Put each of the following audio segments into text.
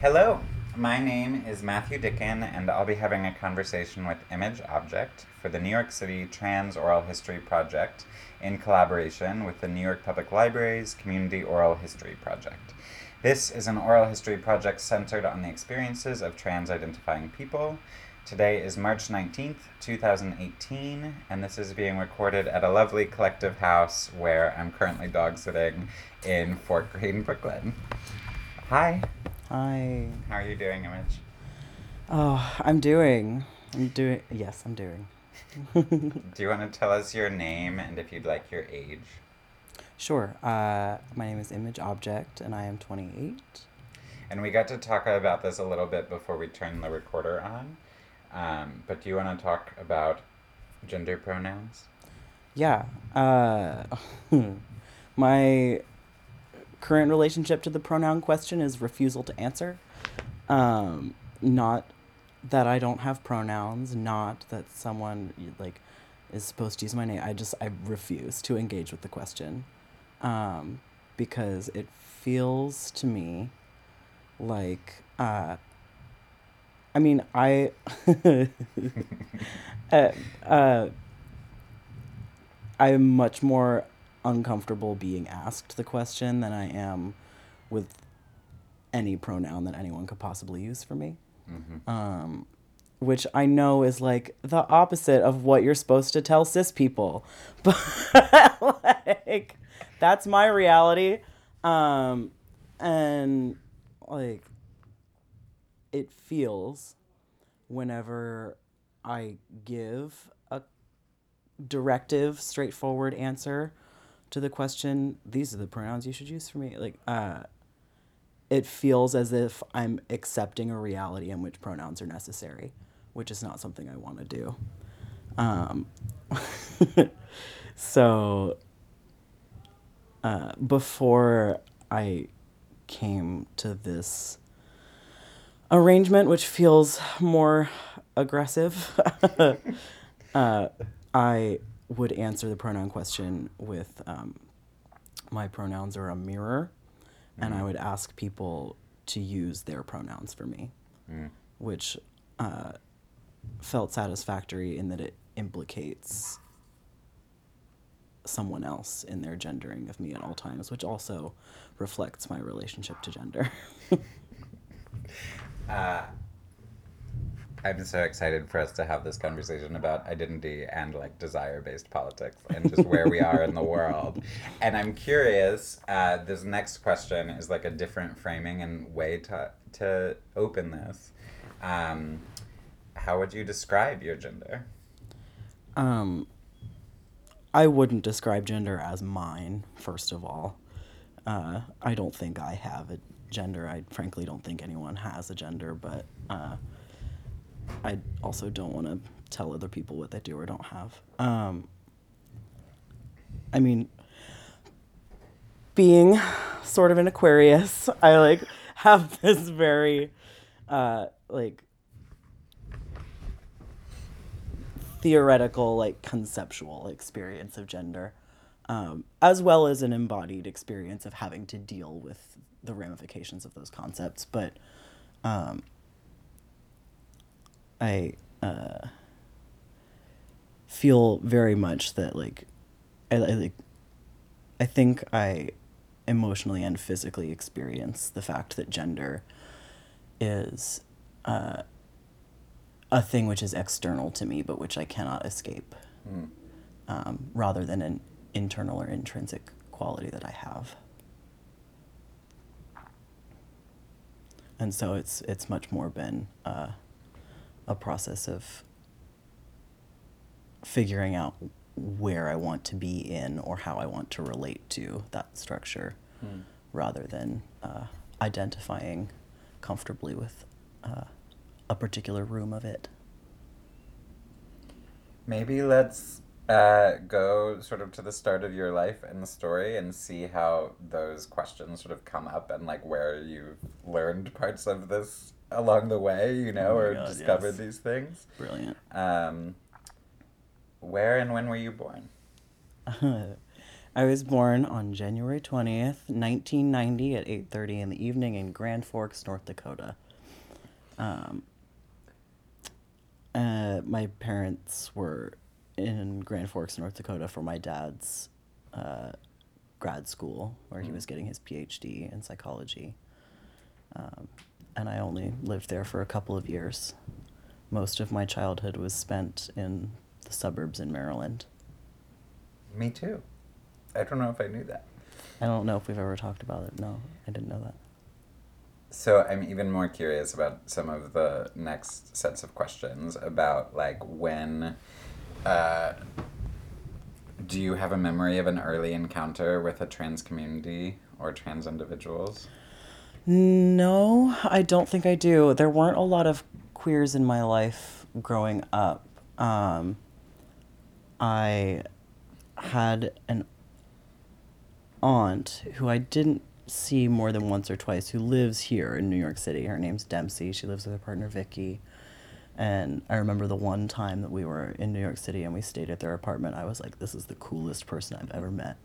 Hello, my name is Matthew Dickin, and I'll be having a conversation with Image Object for the New York City Trans Oral History Project in collaboration with the New York Public Library's Community Oral History Project. This is an oral history project centered on the experiences of trans identifying people. Today is March 19th, 2018, and this is being recorded at a lovely collective house where I'm currently dog sitting in Fort Greene, Brooklyn. Hi. Hi. How are you doing, Image? Oh, I'm doing. I'm doing. Yes, I'm doing. Do you want to tell us your name and if you'd like your age? Sure. Uh, my name is Image Object, and I am 28. And we got to talk about this a little bit before we turned the recorder on. Um, but do you want to talk about gender pronouns? Yeah. Uh, my current relationship to the pronoun question is refusal to answer. Um, not that I don't have pronouns, not that someone like is supposed to use my name. I just I refuse to engage with the question. Um, because it feels to me like uh, I mean, I uh, uh, I'm much more uncomfortable being asked the question than I am with any pronoun that anyone could possibly use for me. Mm-hmm. Um, which I know is like the opposite of what you're supposed to tell cis people. But like that's my reality. Um, and like it feels whenever I give a directive, straightforward answer to the question, these are the pronouns you should use for me. Like, uh, it feels as if I'm accepting a reality in which pronouns are necessary, which is not something I want to do. Um, so, uh, before I came to this arrangement, which feels more aggressive, uh, I would answer the pronoun question with um, my pronouns are a mirror, and I would ask people to use their pronouns for me, Mm. which uh, felt satisfactory in that it implicates someone else in their gendering of me at all times, which also reflects my relationship to gender. Uh, I'm so excited for us to have this conversation about identity and like desire based politics and just where we are in the world. And I'm curious, uh, this next question is like a different framing and way to, to open this. Um, how would you describe your gender? Um, I wouldn't describe gender as mine, first of all. Uh, I don't think I have a gender. I frankly don't think anyone has a gender, but uh, I also don't want to tell other people what they do or don't have. Um, I mean, being sort of an Aquarius, I like have this very uh, like theoretical, like conceptual experience of gender, um, as well as an embodied experience of having to deal with the ramifications of those concepts. But um, I uh, feel very much that like I, I like I think I emotionally and physically experience the fact that gender is uh, a thing which is external to me, but which I cannot escape, Mm. um, rather than an internal or intrinsic quality that I have. And so it's it's much more been uh, a process of figuring out where I want to be in or how I want to relate to that structure, Hmm. rather than uh, identifying comfortably with uh, a particular room of it. Maybe let's uh, go sort of to the start of your life and the story and see how those questions sort of come up and like where you've learned parts of this along the way, you know, Oh or God, discovered yes. these things. Brilliant. Um, where and when were you born? I was born on January 20th, 1990 at 8:30 in the evening in Grand Forks, North Dakota. Um, uh, my parents were in Grand Forks, North Dakota for my dad's uh, grad school where he was getting his PhD in psychology. Um, and I only lived there for a couple of years. Most of my childhood was spent in the suburbs in Maryland. Me too. I don't know if I knew that. I don't know if we've ever talked about it. No, I didn't know that. So I'm even more curious about some of the next sets of questions about like when uh, do you have a memory of an early encounter with a trans community or trans individuals? No, I don't think I do. There weren't a lot of queers in my life growing up. Um, I had an aunt who I didn't see more than once or twice who lives here in New York City. Her name's Dempsey. She lives with her partner Vicky. And I remember the one time that we were in New York City and we stayed at their apartment, I was like, this is the coolest person I've ever met.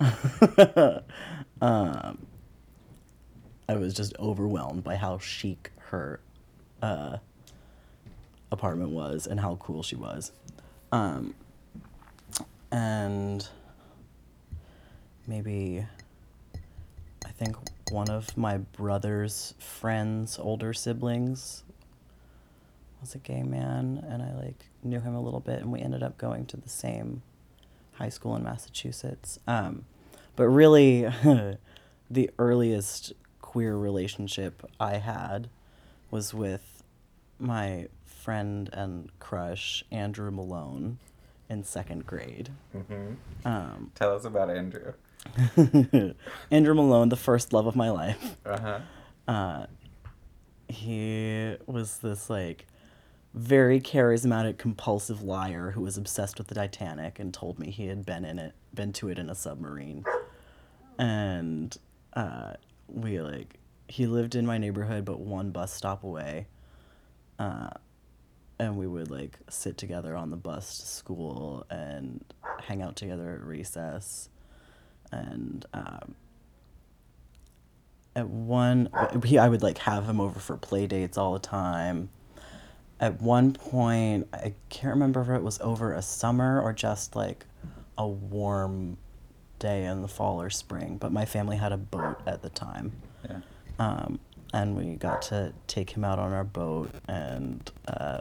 um, I was just overwhelmed by how chic her uh, apartment was and how cool she was. Um, and maybe I think one of my brother's friends' older siblings was a gay man, and I like knew him a little bit, and we ended up going to the same high school in Massachusetts. Um, but really, the earliest queer relationship I had was with my friend and crush Andrew Malone in second grade. Mm-hmm. Um, Tell us about Andrew. Andrew Malone, the first love of my life. Uh-huh. Uh, he was this like very charismatic, compulsive liar who was obsessed with the Titanic and told me he had been in it, been to it in a submarine. And uh, we like, he lived in my neighborhood, but one bus stop away. Uh, and we would like sit together on the bus to school and hang out together at recess and um, at one he, i would like have him over for play dates all the time at one point i can't remember if it was over a summer or just like a warm day in the fall or spring but my family had a boat at the time. Yeah. um, and we got to take him out on our boat and uh,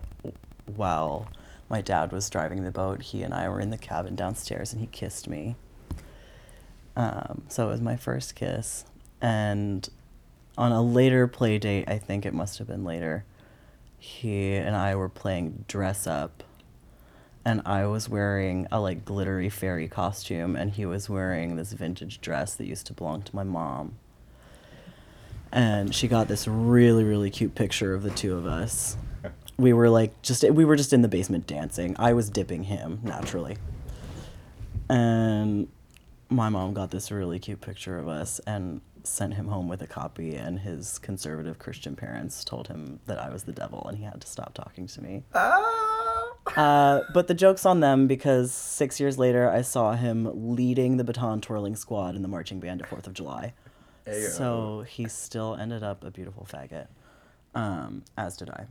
while my dad was driving the boat he and i were in the cabin downstairs and he kissed me. Um, so it was my first kiss. And on a later play date i think it must have been later he and i were playing dress up and i was wearing a like glittery fairy costume and he was wearing this vintage dress that used to belong to my mom. And she got this really really cute picture of the two of us. We were like just we were just in the basement dancing. I was dipping him naturally. And my mom got this really cute picture of us and sent him home with a copy and his conservative christian parents told him that i was the devil and he had to stop talking to me. Ah! Uh, but the joke's on them because six years later i saw him leading the baton twirling squad in the marching band at fourth of july. Ayo. so he still ended up a beautiful faggot. Um, as did i.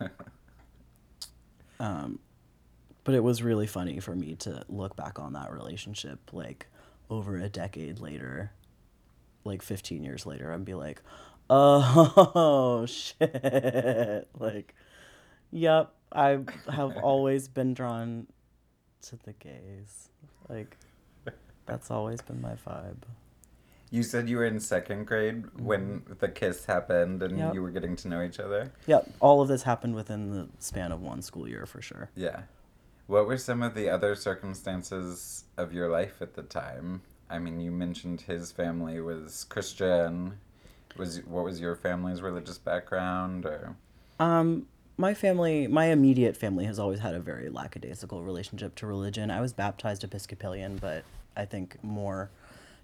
Um, but it was really funny for me to look back on that relationship like over a decade later like 15 years later and be like oh shit. Like yep i have always been drawn to the gays like that's always been my vibe You said you were in second grade when the kiss happened and Yep. you were getting to know each other. yep all of this happened within the span of one school year for sure Yeah. What were some of the other circumstances of your life at the time? I mean, you mentioned his family was Christian. Was what was your family's religious background or Um, my family, my immediate family, has always had a very lackadaisical relationship to religion. I was baptized Episcopalian, but I think more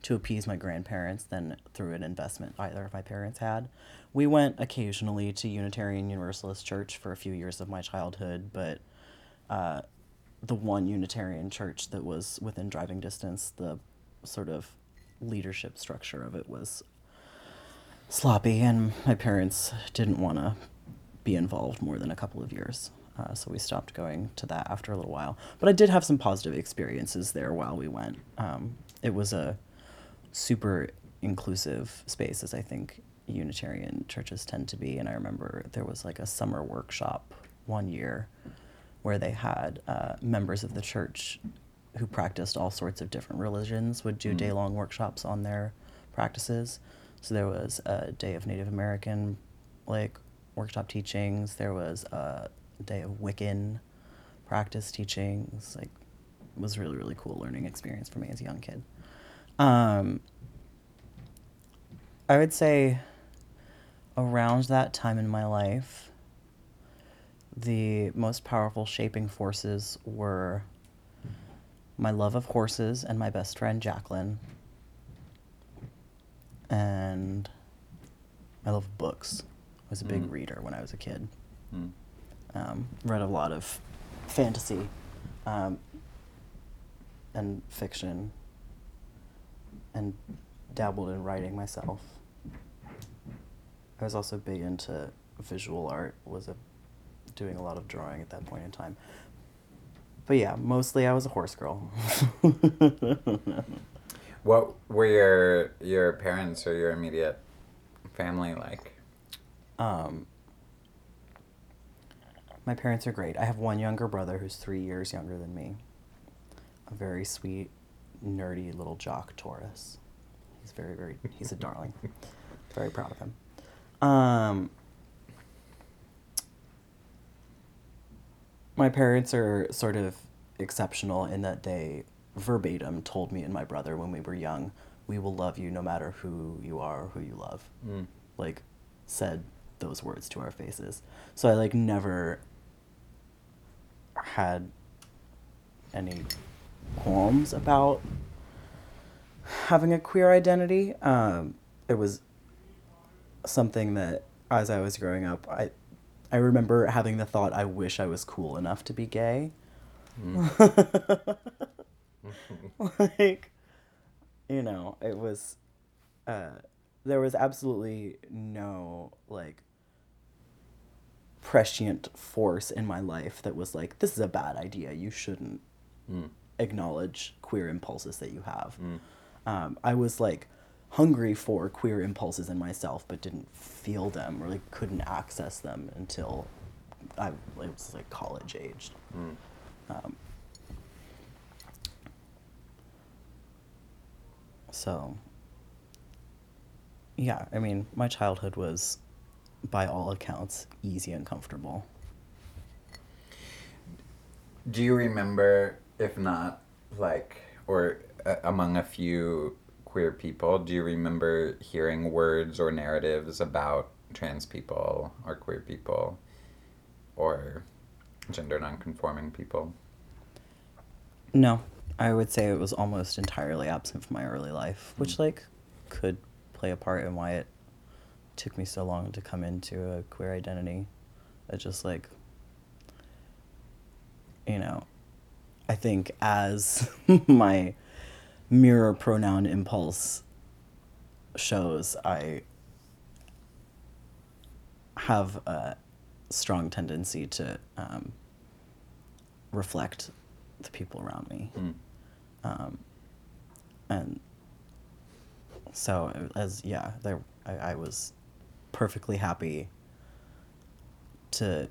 to appease my grandparents than through an investment either of my parents had. We went occasionally to Unitarian Universalist Church for a few years of my childhood, but uh, the one Unitarian church that was within driving distance, the sort of leadership structure of it was sloppy, and my parents didn't want to be involved more than a couple of years. Uh, so we stopped going to that after a little while. But I did have some positive experiences there while we went. Um, it was a super inclusive space, as I think Unitarian churches tend to be. And I remember there was like a summer workshop one year where they had uh, members of the church who practiced all sorts of different religions would do Mm. day long workshops on their practices. So there was a day of Native American like workshop teachings. There was a day of Wiccan practice teachings. Like it was really really cool learning experience for me as a young kid. Um, I would say around that time in my life, the most powerful shaping forces were my love of horses and my best friend Jacqueline. And I love of books. I was a big Mm. reader when I was a kid. Mm. Um, read a lot of fantasy um, and fiction and dabbled in writing myself. I was also big into visual art, was a, doing a lot of drawing at that point in time. But yeah, mostly I was a horse girl. What were your your parents or your immediate family like? Um, my parents are great. I have one younger brother who's three years younger than me. A very sweet, nerdy little jock Taurus. He's very, very, he's a darling. Very proud of him. Um, my parents are sort of exceptional in that they verbatim told me and my brother when we were young, we will love you no matter who you are or who you love. Mm. Like, said those words to our faces. So I like never had any qualms about having a queer identity. Um, it was something that as I was growing up, I I remember having the thought, I wish I was cool enough to be gay. like, you know, it was, uh, there was absolutely no, like, prescient force in my life that was like, this is a bad idea. You shouldn't Mm. acknowledge queer impulses that you have. Mm. Um, I was like hungry for queer impulses in myself, but didn't feel them or like couldn't access them until I was like college aged. Mm. Um, so, yeah, I mean, my childhood was, by all accounts, easy and comfortable. Do you remember, if not, like, or uh, among a few queer people, do you remember hearing words or narratives about trans people or queer people or gender nonconforming people? No, I would say it was almost entirely absent from my early life, which like could play a part in why it took me so long to come into a queer identity. It just like you know, I think as my mirror pronoun impulse shows, I have a strong tendency to um, reflect the people around me. Mm. Um, and so as yeah, there I, I was perfectly happy to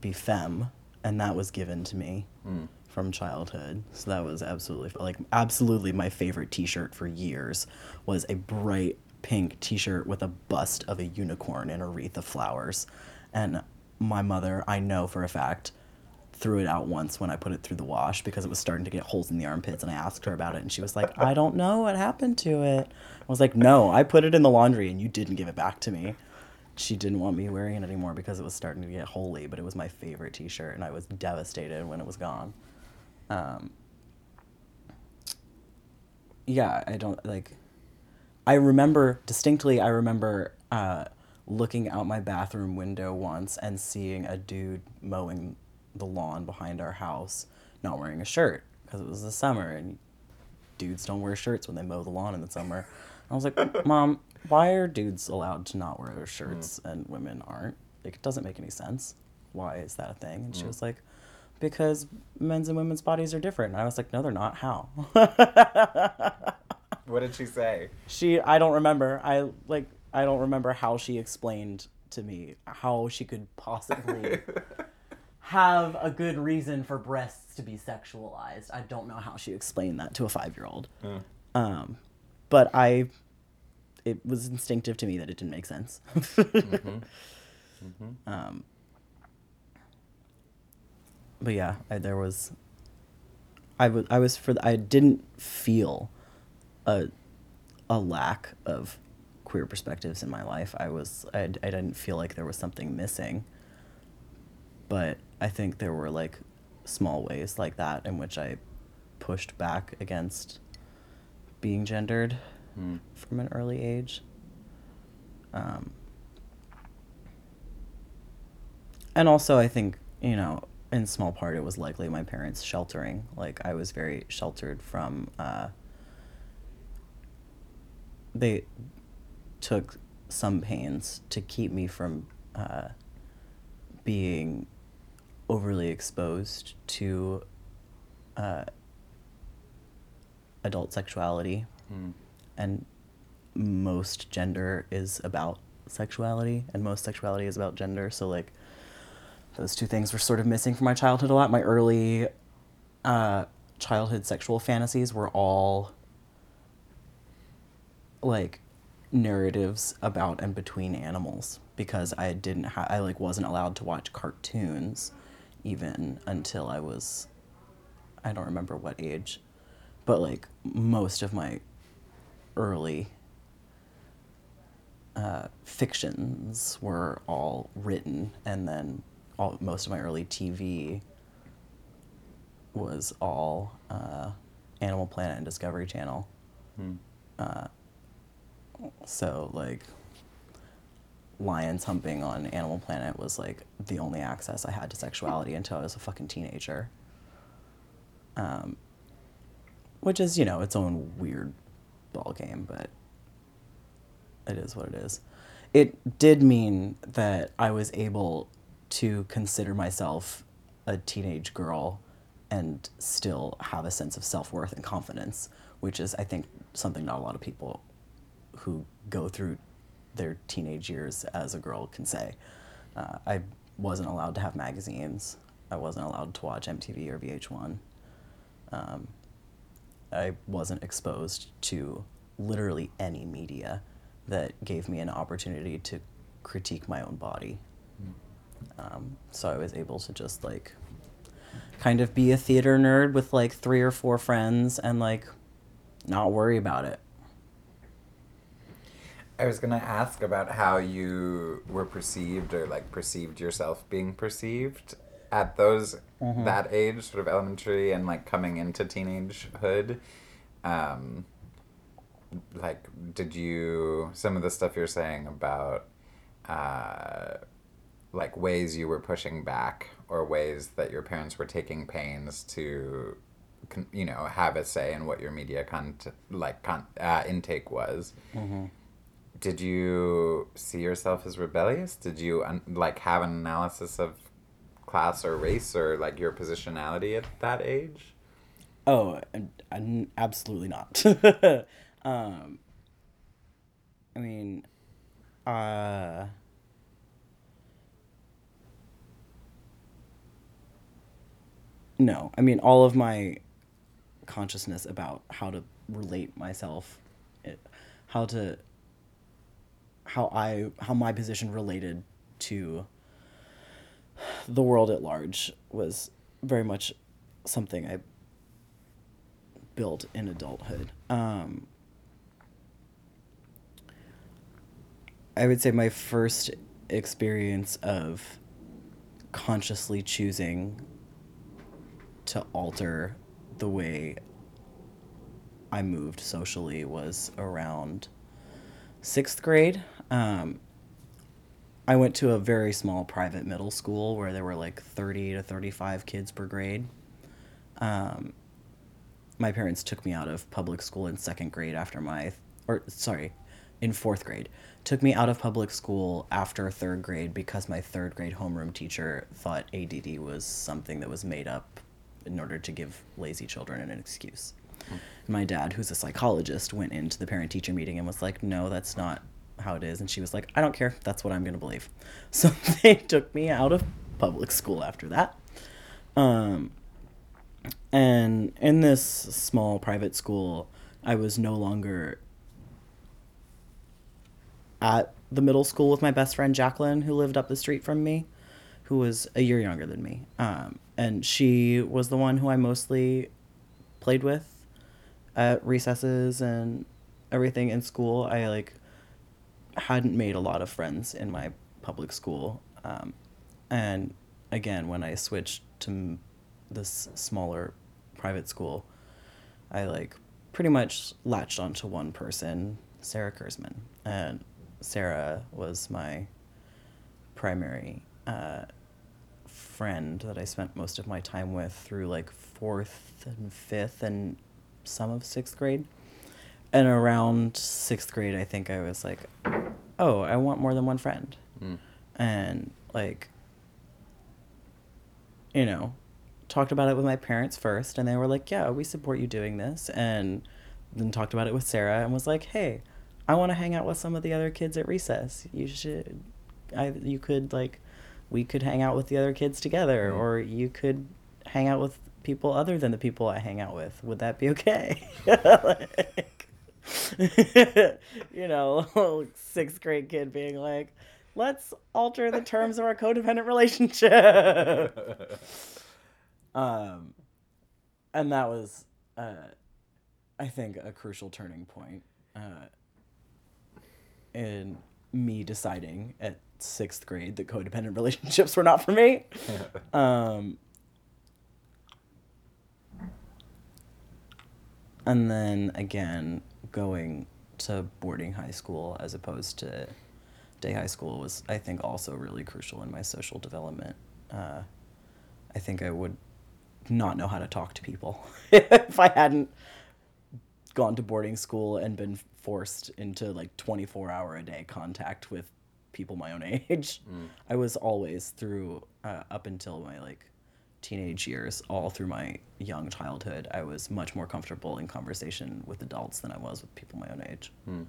be femme, and that was given to me Mm. from childhood. So that was absolutely like absolutely my favorite T-shirt for years was a bright pink T-shirt with a bust of a unicorn and a wreath of flowers, and my mother, I know for a fact, threw it out once when I put it through the wash because it was starting to get holes in the armpits, and I asked her about it, and she was like, "I don't know what happened to it." I was like, "No, I put it in the laundry, and you didn't give it back to me." She didn't want me wearing it anymore because it was starting to get holy, but it was my favorite T-shirt, and I was devastated when it was gone. Um, yeah, I don't like. I remember distinctly. I remember uh, looking out my bathroom window once and seeing a dude mowing the lawn behind our house, not wearing a shirt because it was the summer, and dudes don't wear shirts when they mow the lawn in the summer. I was like, Mom, why are dudes allowed to not wear their shirts and women aren't? Like, it doesn't make any sense. Why is that a thing? And she was like, because men's and women's bodies are different. And I was like, no, they're not. How? What did she say? she, I don't remember. I like, I don't remember how she explained to me how she could possibly have a good reason for breasts to be sexualized. I don't know how she explained that to a five year old. Um, but I, it was instinctive to me that it didn't make sense. Um, but yeah, I, there was. I was I was for I didn't feel a a lack of queer perspectives in my life. I was I, I didn't feel like there was something missing. But I think there were like small ways like that in which I pushed back against being gendered from an early age. Um, and also, I think, you know, in small part, it was likely my parents' sheltering. Like, I was very sheltered from. Uh, they took some pains to keep me from uh, being overly exposed to uh, adult sexuality. And most gender is about sexuality, and most sexuality is about gender. So, like, those two things were sort of missing from my childhood a lot. My early uh, childhood sexual fantasies were all like narratives about and between animals because I didn't ha- I like wasn't allowed to watch cartoons even until I was I don't remember what age but like most of my early uh, fictions were all written and then all most of my early TV was all uh, Animal Planet and Discovery Channel. Uh, so like lions humping on Animal Planet was like the only access I had to sexuality until I was a fucking teenager. Um, which is you know its own weird ball game, but it is what it is. It did mean that I was able to consider myself a teenage girl and still have a sense of self worth and confidence, which is, I think, something not a lot of people who go through their teenage years as a girl can say. Uh, I wasn't allowed to have magazines. I wasn't allowed to watch MTV or VH1. Um, I wasn't exposed to literally any media that gave me an opportunity to critique my own body. Um, so I was able to just like kind of be a theater nerd with like three or four friends and like not worry about it. I was gonna ask about how you were perceived or like perceived yourself being perceived at those that age, sort of elementary and like coming into teenagehood. Um, like, did you some of the stuff you're saying about uh, like ways you were pushing back or ways that your parents were taking pains to you know have a say in what your media content like con- uh, intake was did you see yourself as rebellious did you un- like have an analysis of class or race or like your positionality at that age Oh, and, and absolutely not. um, I mean, uh, no. I mean, all of my consciousness about how to relate myself, how to, how I, how my position related to the world at large was very much something I built in adulthood. Um, I would say my first experience of consciously choosing to alter the way I moved socially was around sixth grade. Um, I went to a very small private middle school where there were like 30 to 35 kids per grade. Um, my parents took me out of public school in second grade after my, or sorry, in fourth grade. Took me out of public school after third grade because my third grade homeroom teacher thought ADD was something that was made up in order to give lazy children an excuse. My dad, who's a psychologist, went into the parent teacher meeting and was like, no, that's not how it is. And she was like, I don't care. That's what I'm going to believe. So they took me out of public school after that. Um, and in this small private school, I was no longer at the middle school with my best friend Jacqueline, who lived up the street from me, who was a year younger than me. Um, and she was the one who I mostly played with at recesses and everything in school. I like hadn't made a lot of friends in my public school. Um, and again, when I switched to this smaller private school, I like pretty much latched onto one person, Sarah Kurzman. And Sarah was my primary uh, friend that I spent most of my time with through like fourth and fifth and some of sixth grade. And around sixth grade, I think I was like, oh, I want more than one friend. Mm. And like, you know, talked about it with my parents first, and they were like, yeah, we support you doing this. And then talked about it with Sarah and was like, hey, I want to hang out with some of the other kids at recess. You should, I, you could like, we could hang out with the other kids together, Mm. or you could hang out with people other than the people I hang out with. Would that be okay? like, you know, sixth grade kid being like, let's alter the terms of our codependent relationship. um, and that was, uh, I think, a crucial turning point uh, in me deciding at sixth grade that codependent relationships were not for me. Um, and then again, going to boarding high school as opposed to day high school was, I think, also really crucial in my social development. Uh, I think I would not know how to talk to people if I hadn't gone to boarding school and been forced into like 24 hour a day contact with people my own age. I was always through uh, up until my like teenage years, all through my young childhood, I was much more comfortable in conversation with adults than I was with people my own age. Hmm.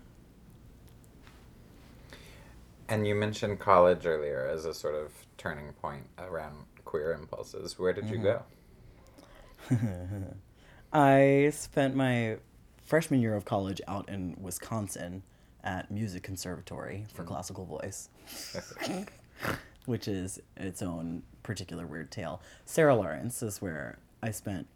And you mentioned college earlier as a sort of turning point around queer impulses. Where did you mm-hmm. go? I spent my freshman year of college out in Wisconsin at Music Conservatory for hmm. classical voice, which is its own particular weird tale. Sarah Lawrence is where I spent.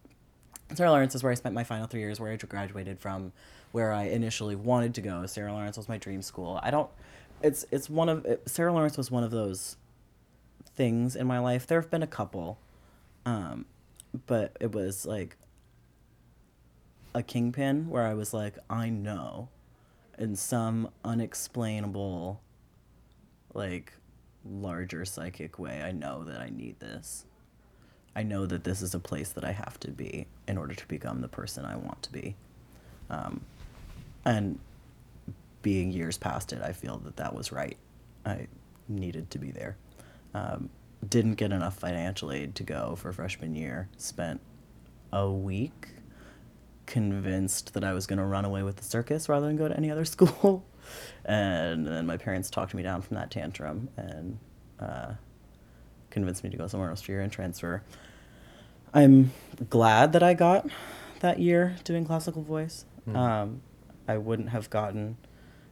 Sarah Lawrence is where I spent my final three years, where I graduated from, where I initially wanted to go. Sarah Lawrence was my dream school. I don't. It's it's one of it, Sarah Lawrence was one of those things in my life. There have been a couple, um, but it was like a kingpin where I was like, I know, in some unexplainable, like, larger psychic way, I know that I need this. I know that this is a place that I have to be in order to become the person I want to be. Um, and being years past it, I feel that that was right. I needed to be there. Um, didn't get enough financial aid to go for freshman year. Spent a week convinced that I was going to run away with the circus rather than go to any other school. And then my parents talked me down from that tantrum and uh, convinced me to go somewhere else for year and transfer. I'm glad that I got that year doing classical voice. Um, I wouldn't have gotten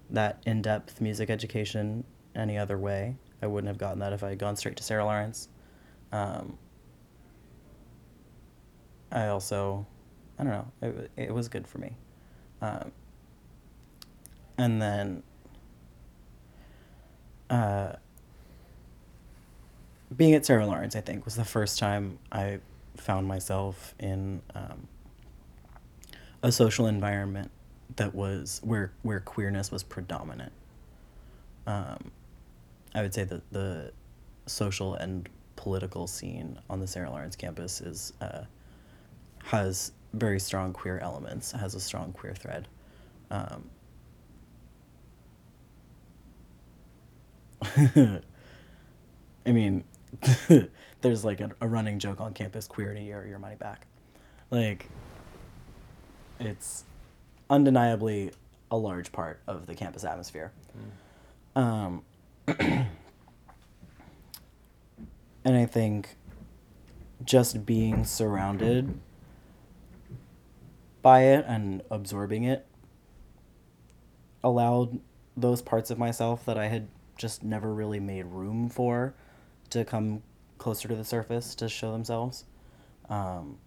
that in depth music education any other way. I wouldn't have gotten that if I had gone straight to Sarah Lawrence. Um, I also, I don't know, it, it was good for me. Um, and then, uh, being at Sarah Lawrence, I think, was the first time I found myself in um, a social environment that was where where queerness was predominant. Um, I would say that the social and political scene on the Sarah Lawrence campus is uh, has very strong queer elements, has a strong queer thread. Um, I mean, there's like a, a running joke on campus queer in a year, your money back. Like, it's undeniably a large part of the campus atmosphere. Um, and I think just being surrounded by it and absorbing it allowed those parts of myself that I had just never really made room for to come closer to the surface to show themselves. Um,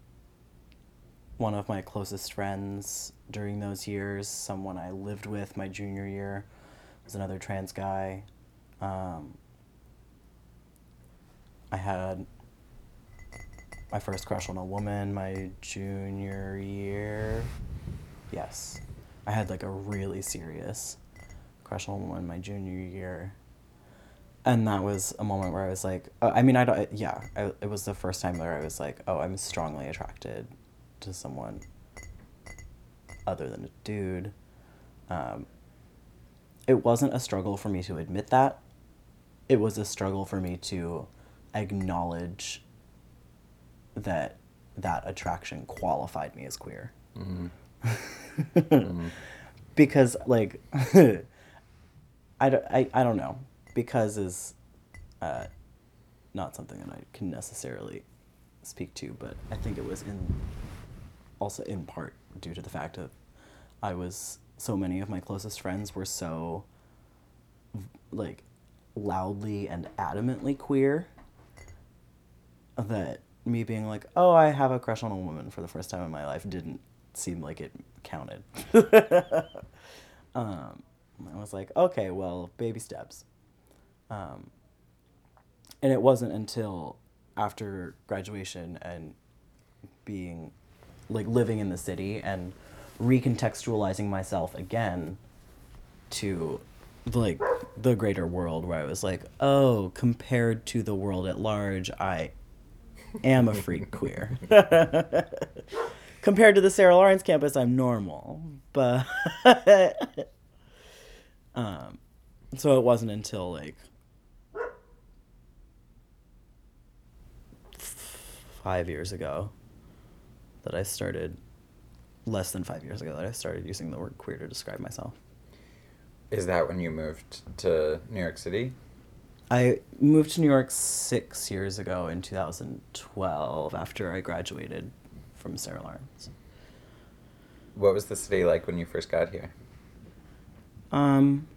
one of my closest friends during those years, someone I lived with my junior year, was another trans guy. Um, I had my first crush on a woman my junior year. Yes. I had like a really serious crush on woman my junior year. And that was a moment where I was like, uh, I mean, I don't, yeah, I, it was the first time where I was like, oh, I'm strongly attracted to someone other than a dude. Um, it wasn't a struggle for me to admit that. It was a struggle for me to acknowledge that that attraction qualified me as queer. Because, like, I, don't- I, I don't know. Because is uh, not something that I can necessarily speak to, but I think it was in also in part due to the fact that I was so many of my closest friends were so like loudly and adamantly queer that me being like, "Oh, I have a crush on a woman for the first time in my life" didn't seem like it counted. um, I was like, "Okay, well, baby steps." Um, and it wasn't until after graduation and being like living in the city and recontextualizing myself again to like the greater world where I was like, oh, compared to the world at large, I am a freak queer. compared to the Sarah Lawrence campus, I'm normal. But um so it wasn't until like five years ago that I started less than five years ago that I started using the word queer to describe myself. Is that when you moved to New York City? I moved to New York six years ago in 2012 after I graduated from Sarah Lawrence. What was the city like when you first got here? Um,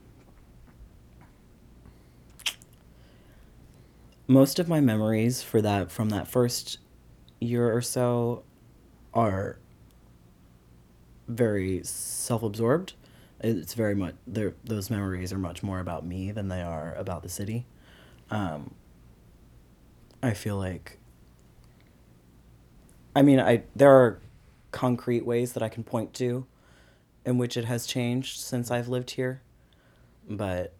most of my memories for that from that first year or so are very self-absorbed. It's very much those memories are much more about me than they are about the city. Um, I feel like I mean, I there are concrete ways that I can point to in which it has changed since I've lived here, but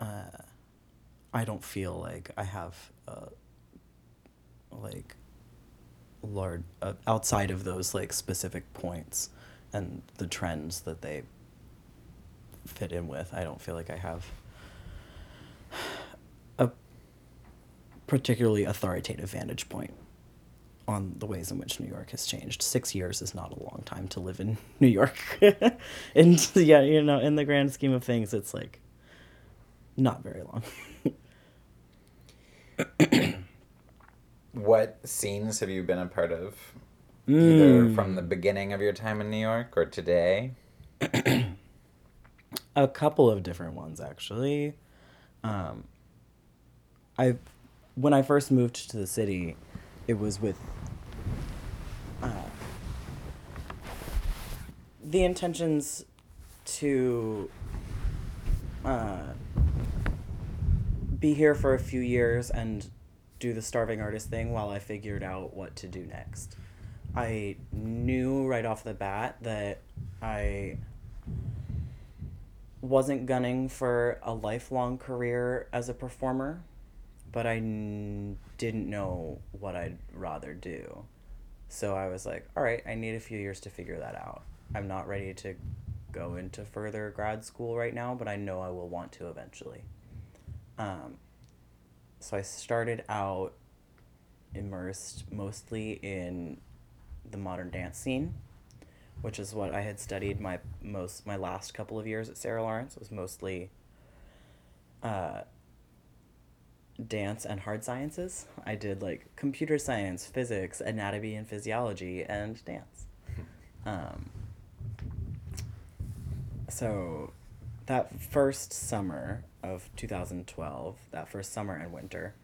uh, I don't feel like I have uh, like large uh, outside of those like specific points and the trends that they fit in with. I don't feel like I have a particularly authoritative vantage point on the ways in which New York has changed. Six years is not a long time to live in New York. and yeah, you know, in the grand scheme of things, it's like not very long. What scenes have you been a part of? Either Mm. from the beginning of your time in New York or today? a couple of different ones actually. Um, I, when I first moved to the city, it was with uh, the intentions to uh, be here for a few years and do the starving artist thing while I figured out what to do next. I knew right off the bat that I wasn't gunning for a lifelong career as a performer, but I didn't know what I'd rather do. So I was like, all right, I need a few years to figure that out. I'm not ready to go into further grad school right now, but I know I will want to eventually. Um, so I started out immersed mostly in the modern dance scene, which is what I had studied my most my last couple of years at Sarah Lawrence. Was mostly uh, dance and hard sciences. I did like computer science, physics, anatomy and physiology, and dance. Um, so that first summer of 2012, that first summer and winter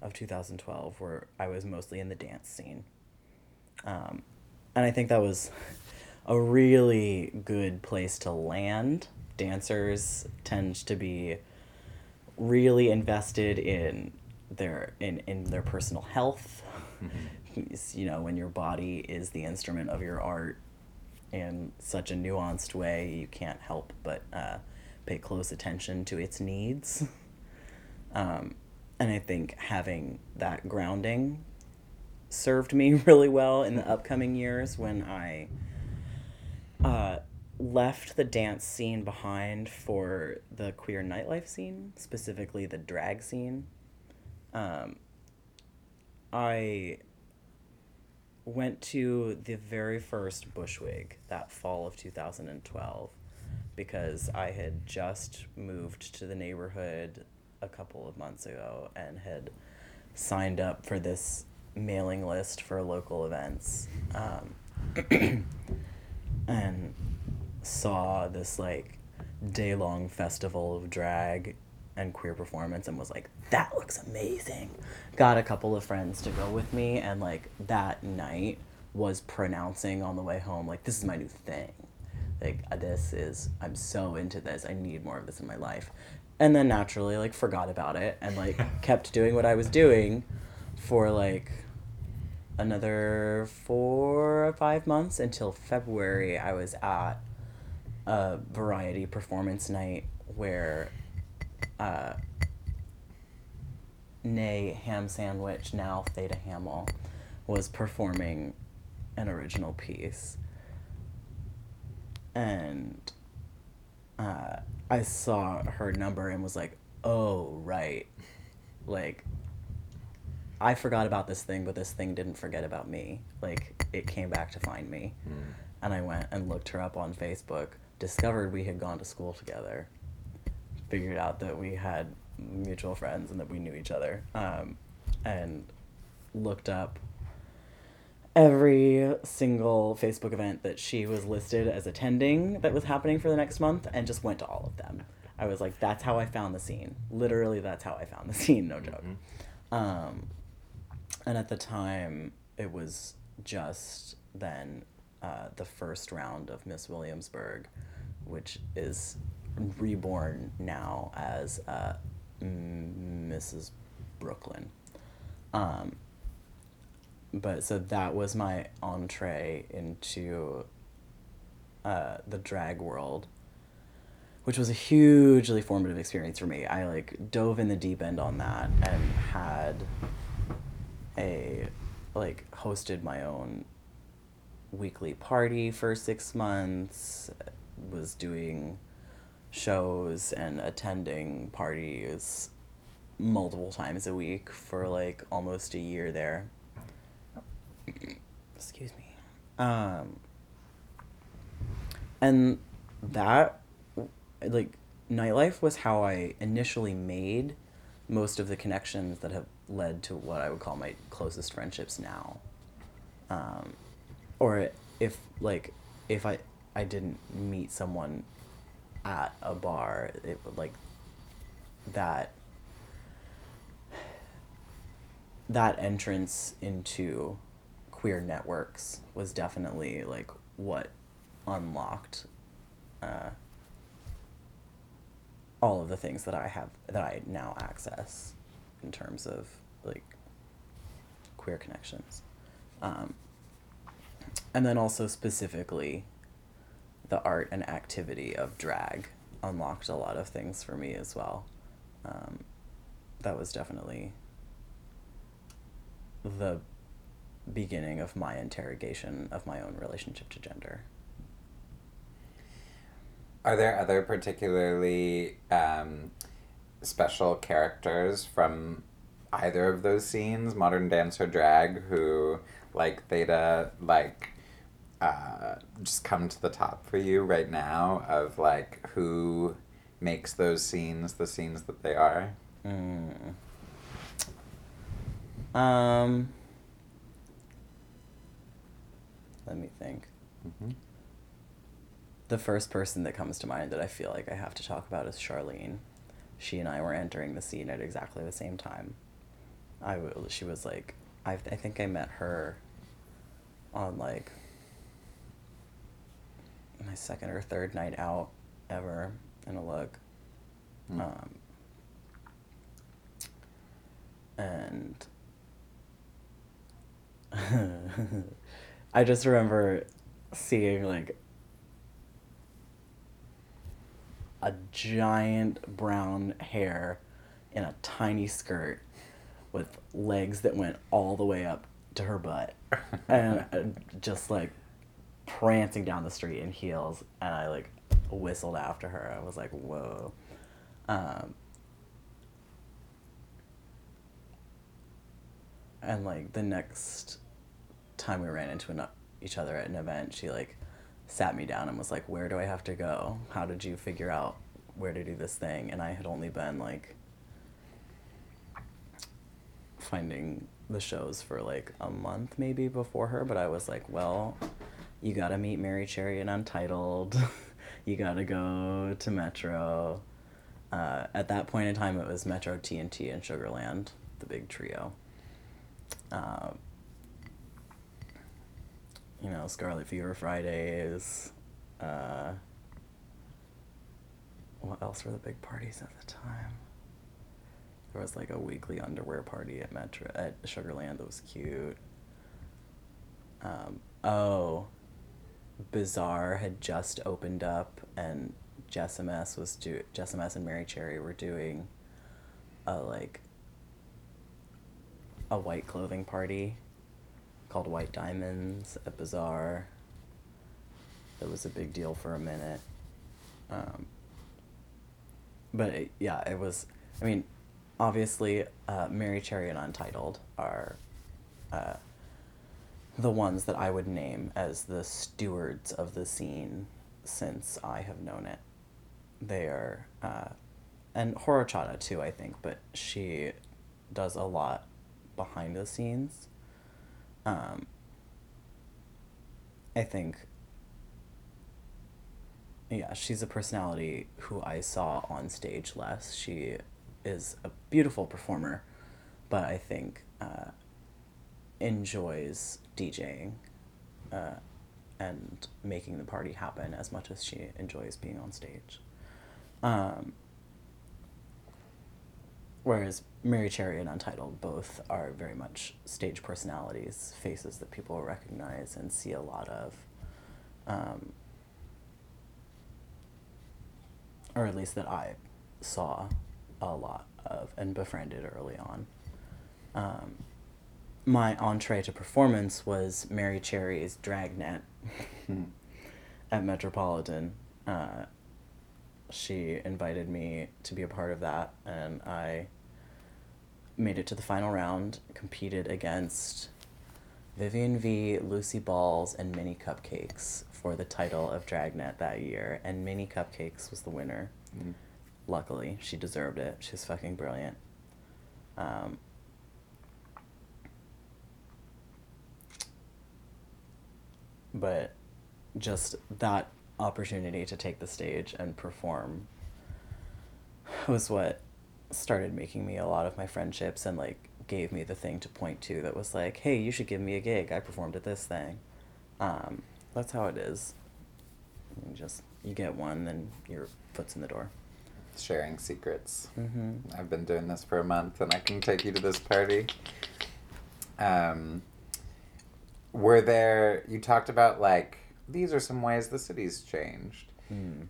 of 2012, where I was mostly in the dance scene. Um, and I think that was a really good place to land. Dancers tend to be really invested in their in, in their personal health. Mm-hmm. You know, when your body is the instrument of your art in such a nuanced way, you can't help but uh, pay close attention to its needs. Um, and I think having that grounding served me really well in the upcoming years when I uh, left the dance scene behind for the queer nightlife scene, specifically the drag scene. Um, I went to the very first Bushwig that fall of 2012 because I had just moved to the neighborhood a couple of months ago and had signed up for this mailing list for local events um, and saw this like day long festival of drag and queer performance and was like that looks amazing. Got a couple of friends to go with me and like that night was pronouncing on the way home like this is my new thing. Like uh, this is i'm so into this. I need more of this in my life. And then naturally like forgot about it and like kept doing what i was doing for like another four or five months until February. I was at a variety performance night where uh, Nay Ham Sandwich, now Theta Hamill, was performing an original piece. And uh, I saw her number and was like, oh, right. Like, I forgot about this thing, but this thing didn't forget about me. Like it came back to find me. Mm. And I went and looked her up on Facebook, discovered we had gone to school together, figured out that we had mutual friends and that we knew each other, um, and looked up every single Facebook event that she was listed as attending that was happening for the next month and just went to all of them. I was like, that's how I found the scene. Literally, that's how I found the scene, no joke. Mm-hmm. Um, and at the time, it was just then uh, the first round of Miss Williamsburg, which is reborn now as uh, Mrs. Brooklyn. Um, but so that was my entree into uh, the drag world, which was a hugely formative experience for me. I like dove in the deep end on that and had a like hosted my own weekly party for six months was doing shows and attending parties multiple times a week for like almost a year there excuse me um and that like nightlife was how i initially made most of the connections that have led to what I would call my closest friendships now. Um, or if like if I I didn't meet someone at a bar, it like that that entrance into queer networks was definitely like what unlocked uh, all of the things that I have that I now access in terms of like queer connections. Um, and then also specifically the art and activity of drag unlocked a lot of things for me as well. Um, that was definitely the beginning of my interrogation of my own relationship to gender. Are there other particularly um, special characters from either of those scenes, modern dance or drag, who like Theta like uh, just come to the top for you right now of like who makes those scenes the scenes that they are? Mm. Um. Let me think. Mm-hmm. The first person that comes to mind that I feel like I have to talk about is Charlene. She and I were entering the scene at exactly the same time. I w- she was like, I, I think I met her on like my second or third night out ever in a look. Mm. Um, and I just remember seeing like a giant brown hair in a tiny skirt with legs that went all the way up to her butt and uh, just like prancing down the street in heels and I like whistled after her. I was like, "Whoa." Um, and like the next time we ran into an, each other at an event, she like sat me down and was like, "Where do I have to go? How did you figure out where to do this thing?" And I had only been like finding the shows for like a month maybe before her, but I was like, "Well, you got to meet Merrie Cherry and Untitled. you got to go to Metro." Uh, at that point in time, it was Metro, TNT, and Sugarland, the big trio. Um, you know, Scarlet Fever Fridays. Uh, what else were the big parties at the time? There was like a weekly underwear party at Metro at Sugarland that was cute. Um, oh, Bizarre had just opened up, and Jess was do Jess and Merrie Cherry were doing a like a white clothing party called White Diamonds at Bizarre. It was a big deal for a minute. Um, but it, yeah, it was. I mean, obviously, uh, Merrie Cherry and Untitled are uh, the ones that I would name as the stewards of the scene since I have known it. They are, uh, and Horrorchata too, I think, but she does a lot behind the scenes. Um, I think, yeah, she's a personality who I saw on stage less. She is a beautiful performer, but I think uh, enjoys DJing uh, and making the party happen as much as she enjoys being on stage. Um, whereas Merrie Cherry and Untitled both are very much stage personalities, faces that people recognize and see a lot of. Um, or at least that I saw a lot of and befriended early on. Um, my entree to performance was Merrie Cherry's Dragnet at Metropolitan. Uh, she invited me to be a part of that, and I made it to the final round, competed against Vivian V, Lucy Balls, and Mini Cupcakes for the title of Dragnet that year, and Mini Cupcakes was the winner. Mm. Luckily, she deserved it. She's fucking brilliant. Um, but just that opportunity to take the stage and perform was what started making me a lot of my friendships and like gave me the thing to point to that was like hey you should give me a gig i performed at this thing um, that's how it is you just you get one then your foot's in the door Sharing secrets. mm-hmm. I've been doing this for a month and I can take you to this party. Um, were there, you talked about like, these are some ways the city's changed. mm.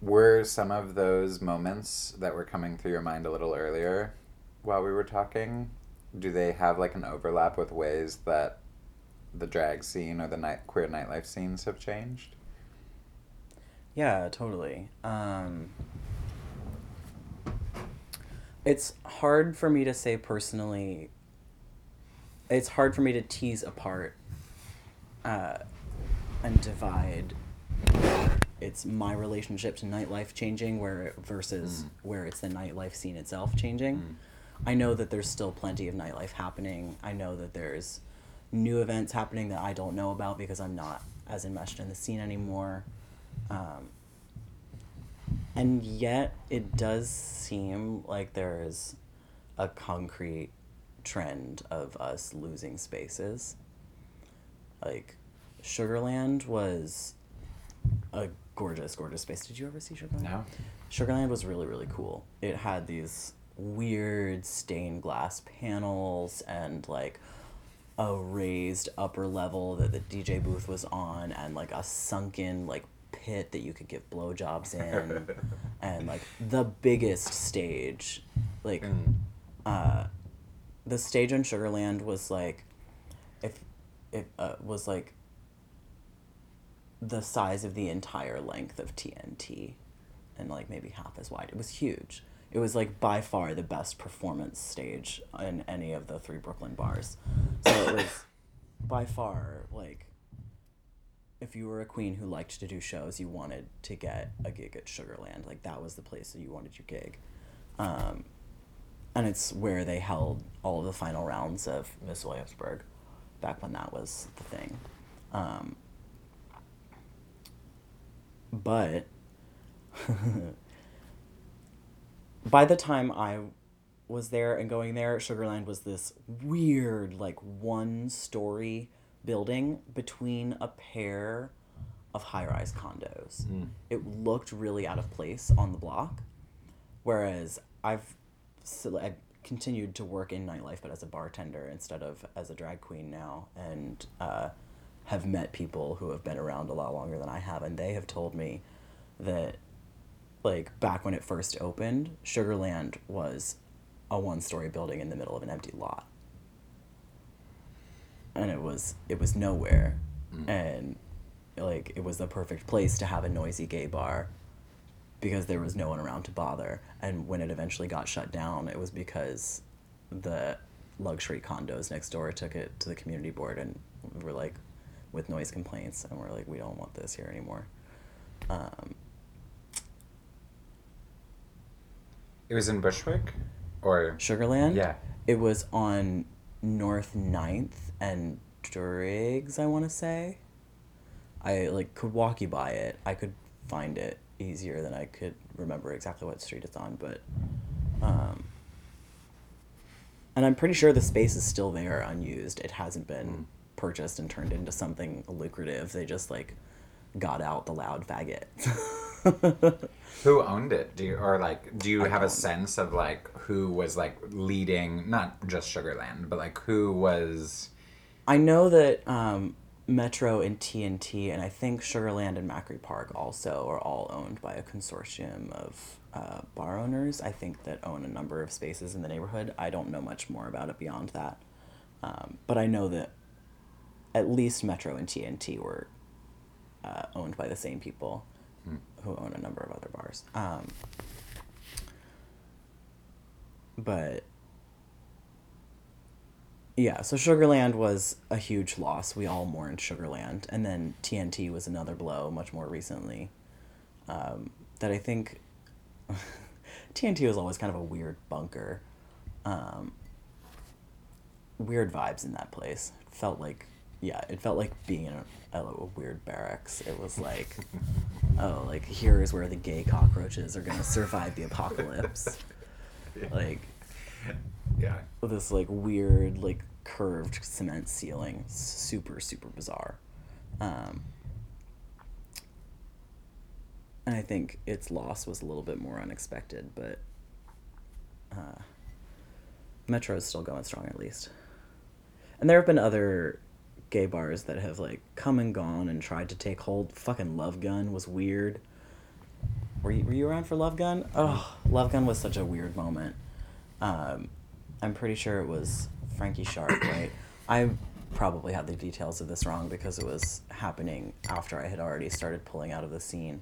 Were some of those moments that were coming through your mind a little earlier while we were talking do they have like an overlap with ways that the drag scene or the night queer nightlife scenes have changed? Yeah, totally. Um, it's hard for me to say personally. It's hard for me to tease apart uh, and divide. It's my relationship to nightlife changing, where versus Mm. where it's the nightlife scene itself changing. Mm. I know that there's still plenty of nightlife happening. I know that there's new events happening that I don't know about because I'm not as enmeshed in the scene anymore. Um, and yet, it does seem like there is a concrete trend of us losing spaces. Like, Sugarland was a gorgeous, gorgeous space. Did you ever see Sugarland? No. Sugarland was really, really cool. It had these weird stained glass panels and like a raised upper level that the DJ booth was on and like a sunken like pit that you could give blowjobs in and like the biggest stage like Mm. uh the stage on Sugarland was like if it uh, was like the size of the entire length of TNT and like maybe half as wide. It was huge. It was like by far the best performance stage in any of the three Brooklyn bars. So it was by far like if you were a queen who liked to do shows, you wanted to get a gig at Sugarland. Like that was the place that you wanted your gig. Um, and it's where they held all of the final rounds of Miss Williamsburg back when that was the thing. Um, but by the time I was there and going there, Sugarland was this weird, like one story building between a pair of high rise condos. Mm. It looked really out of place on the block. Whereas I've, so I've continued to work in nightlife, but as a bartender instead of as a drag queen now, and uh, have met people who have been around a lot longer than I have, and they have told me that, like back when it first opened, Sugarland was a one-story building in the middle of an empty lot, and it was it was nowhere, Mm. and like it was the perfect place to have a noisy gay bar because there was no one around to bother. And when it eventually got shut down, it was because the luxury condos next door took it to the community board and were like with noise complaints and we're like we don't want this here anymore. Um, It was in Bushwick, or Sugarland. Yeah. It was on North 9th and Driggs, I want to say. I like could walk you by it. I could find it easier than I could remember exactly what street it's on, but um and I'm pretty sure the space is still there unused. It hasn't been Mm. purchased and turned into something lucrative. They just like got out the loud faggot. who owned it? Do you or like do you I have a sense of like who was like leading? Not just Sugarland, but like who was? I know that um, Metro and TNT, and I think Sugarland and Macri Park also are all owned by a consortium of uh, bar owners. I think that own a number of spaces in the neighborhood. I don't know much more about it beyond that, um, but I know that at least Metro and TNT were uh, owned by the same people Hmm. who own a number of other bars. Um, but yeah, so Sugarland was a huge loss. We all mourned Sugarland, and then TNT was another blow, much more recently. Um, that I think TNT was always kind of a weird bunker. Um, weird vibes in that place. It felt like, yeah, it felt like being in a, a weird barracks. It was like, oh, like here is where the gay cockroaches are gonna survive the apocalypse. Like Yeah. this like weird like curved cement ceiling. Super super bizarre. Um and i think its loss was a little bit more unexpected but uh metro's still going strong at least. And there have been other gay bars that have like come and gone and tried to take hold. Fucking love gun was weird. Were you, were you around for love gun? Oh love gun was such a weird moment. Um, I'm pretty sure it was Frankie Sharp, right? I probably had the details of this wrong because it was happening after I had already started pulling out of the scene.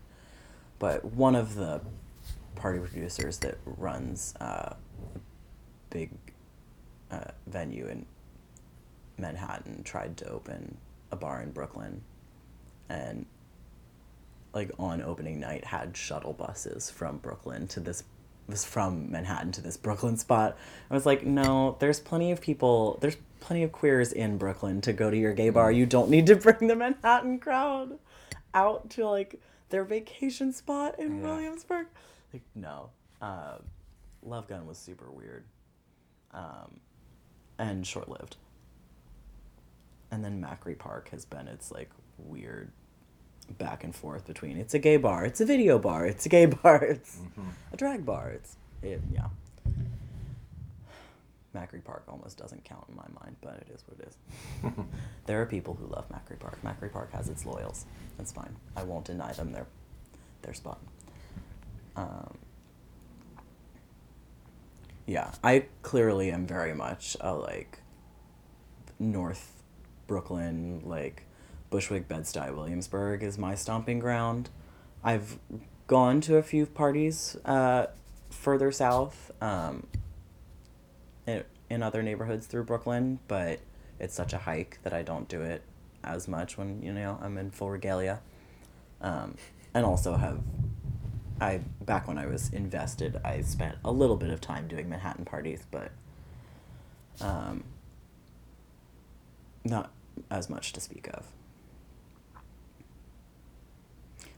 But one of the party producers that runs uh, a big uh, venue in Manhattan tried to open a bar in Brooklyn and like on opening night had shuttle buses from Brooklyn to this was from Manhattan to this Brooklyn spot. I was like, no, there's plenty of people, there's plenty of queers in Brooklyn to go to your gay bar. You don't need to bring the Manhattan crowd out to like their vacation spot in Yeah. Williamsburg. Like, no. Uh, Love Gun was super weird um, and short lived. And then Macri Park has been its like weird back and forth between it's a gay bar, it's a video bar, it's a gay bar, it's a drag bar, it's it, yeah. Macri Park almost doesn't count in my mind, but it is what it is. there are people who love Macri Park. Macri Park has its loyals. That's fine. I won't deny them their their spot. Um, yeah, I clearly am very much a like North Brooklyn, like Bushwick, Bed-Stuy, Williamsburg is my stomping ground. I've gone to a few parties uh, further south um, in, in other neighborhoods through Brooklyn, but it's such a hike that I don't do it as much when you know I'm in full regalia. Um, and also have I back when I was invested, I spent a little bit of time doing Manhattan parties, but um, not as much to speak of.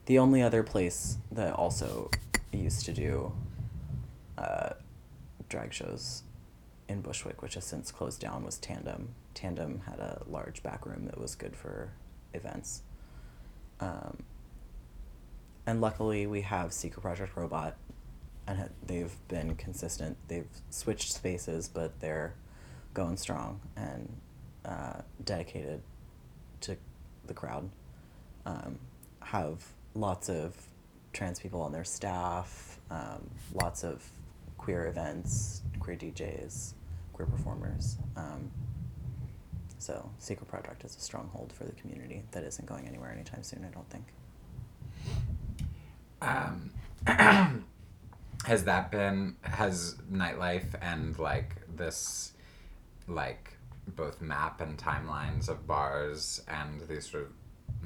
The only other place that also used to do uh, drag shows in Bushwick, which has since closed down, was Tandem. Tandem had a large back room that was good for events. Um, and luckily, we have Secret Project Robot, and they've been consistent. They've switched spaces, but they're going strong and uh, dedicated to the crowd. Um, have lots of trans people on their staff, um, lots of queer events, queer DJs, queer performers. Um, so, Secret Project is a stronghold for the community that isn't going anywhere anytime soon, I don't think. Um, has that been has nightlife and like this like both map and timelines of bars and these sort of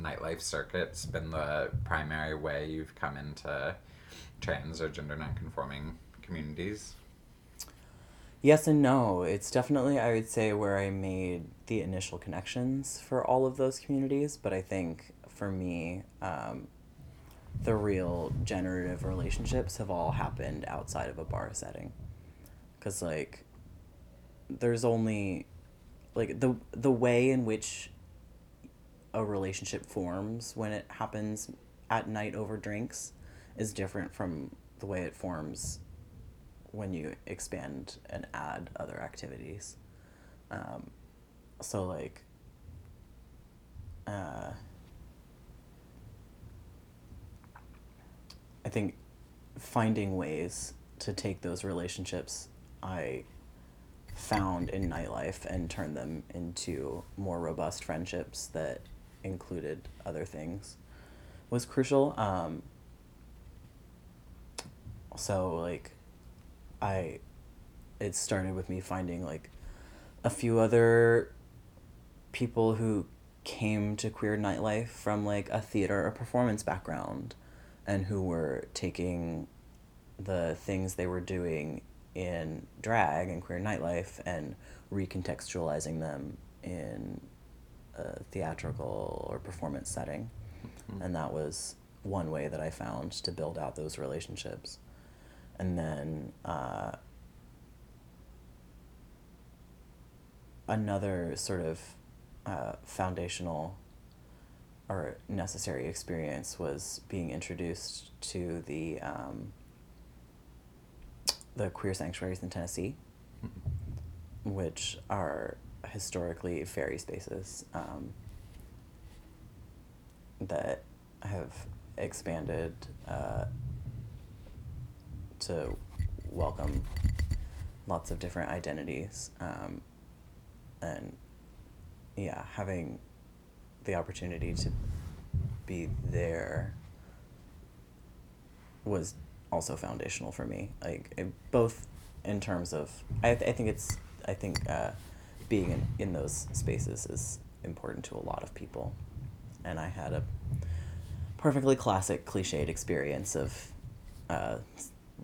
nightlife circuits been the primary way you've come into trans or gender nonconforming communities? Yes and no. It's definitely, I would say, where I made the initial connections for all of those communities. But I think for me, um, the real generative relationships have all happened outside of a bar setting. Because, like, there's only, like, the, the way in which a relationship forms when it happens at night over drinks is different from the way it forms when you expand and add other activities. Um, so like, uh, I think finding ways to take those relationships I found in nightlife and turn them into more robust friendships that included other things was crucial. Um, so like I it started with me finding like a few other people who came to queer nightlife from like a theater or performance background and who were taking the things they were doing in drag and queer nightlife and recontextualizing them in theatrical or performance setting. And that was one way that I found to build out those relationships. And then uh, another sort of uh, foundational or necessary experience was being introduced to the um, the queer sanctuaries in Tennessee, which are historically fairy spaces um, that have expanded uh, to welcome lots of different identities. Um, and yeah, having the opportunity to be there was also foundational for me. Like it, both in terms of, I, th- I think it's, I think uh, being in, in those spaces is important to a lot of people, and I had a perfectly classic cliched experience of uh,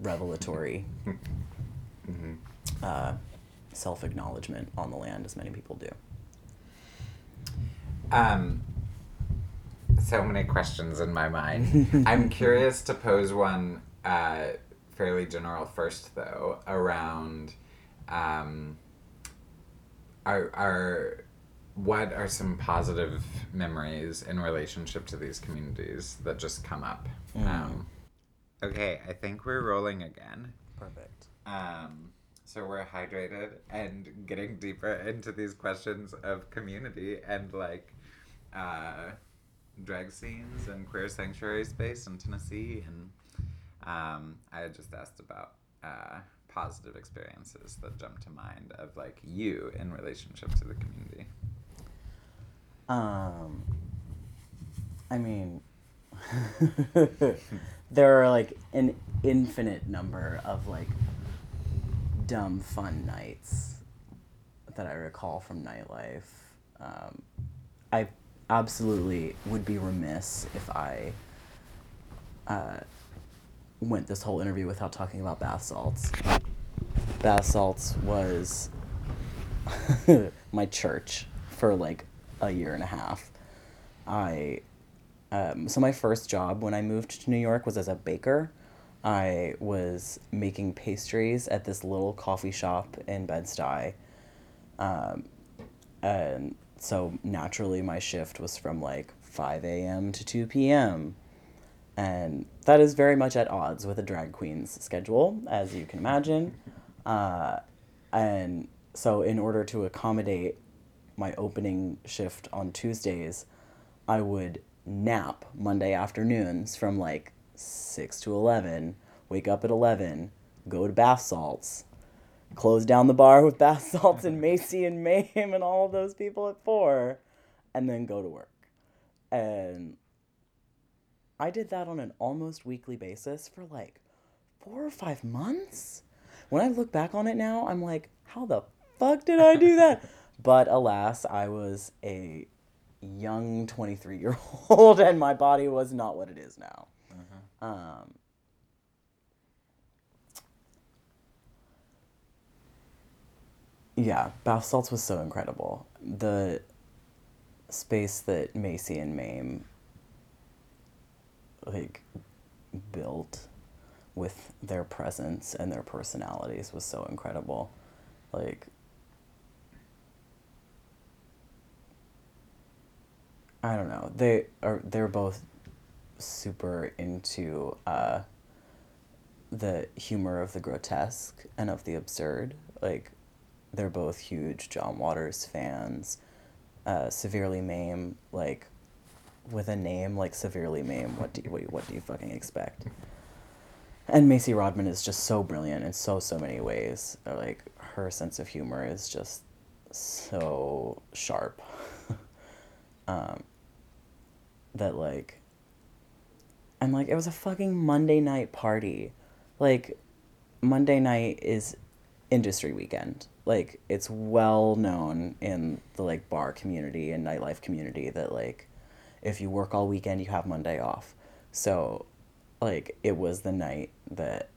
revelatory Mm-hmm. uh, self acknowledgement on the land, as many people do. Um, so many questions in my mind. I'm curious to pose one uh, fairly general first, though, around um, are, are what are some positive memories in relationship to these communities that just come up? Mm. Um, okay, I think we're rolling again. Perfect. Um, so we're hydrated and getting deeper into these questions of community and like uh, drag scenes and queer sanctuary space in Tennessee. And um, I had just asked about uh, positive experiences that jump to mind of like you in relationship to the community. Um, I mean, there are like an infinite number of like dumb fun nights that I recall from nightlife. Um, I absolutely would be remiss if I uh, went this whole interview without talking about bath salts. Bath salts was my church for like a year and a half. I um, so my first job when I moved to New York was as a baker. I was making pastries at this little coffee shop in Bed-Stuy. Um, and so naturally my shift was from like 5 a.m. to 2 p.m. And that is very much at odds with a drag queen's schedule, as you can imagine. Uh, and so, in order to accommodate my opening shift on Tuesdays, I would nap Monday afternoons from like 6 to 11, wake up at 11, go to bath salts, close down the bar with bath salts and Macy and Mame and all those people at 4, and then go to work. And I did that on an almost weekly basis for like four or five months. When I look back on it now, I'm like, how the fuck did I do that? but alas, I was a young 23 year old and my body was not what it is now. Um, yeah, bath salts was so incredible. The space that Macy and Mame like built with their presence and their personalities was so incredible. Like I don't know. They are they're both super into uh the humor of the grotesque and of the absurd. Like they're both huge John Waters fans. Uh, severely Mame, like with a name like Severely Mame, what do you what, what do you fucking expect? And Macy Rodman is just so brilliant in so so many ways. Like her sense of humor is just so sharp. um, that like and like it was a fucking Monday night party. Like Monday night is industry weekend. Like it's well known in the like bar community and nightlife community that like if you work all weekend you have Monday off. So like it was the night that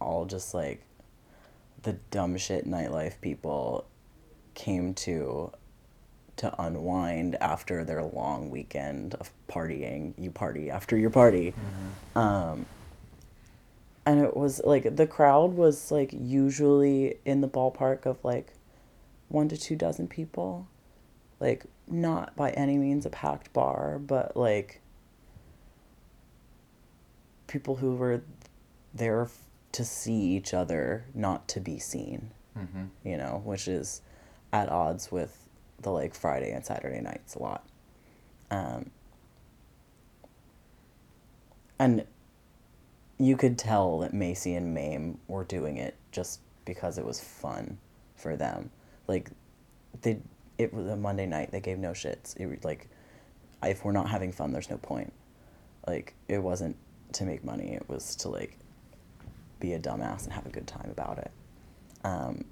all just like the dumb shit nightlife people came to to unwind after their long weekend of partying. You party after your party. Um, and it was like the crowd was like usually in the ballpark of like one to two dozen people. Like, not by any means a packed bar, but like people who were there to see each other, not to be seen Mm-hmm. you know, which is at odds with the like Friday and Saturday nights a lot. Um, and you could tell that Macy and Mame were doing it just because it was fun for them. Like they it was a Monday night. They gave no shits. It was like, if we're not having fun, there's no point. Like it wasn't to make money. It was to like be a dumbass and have a good time about it. Um,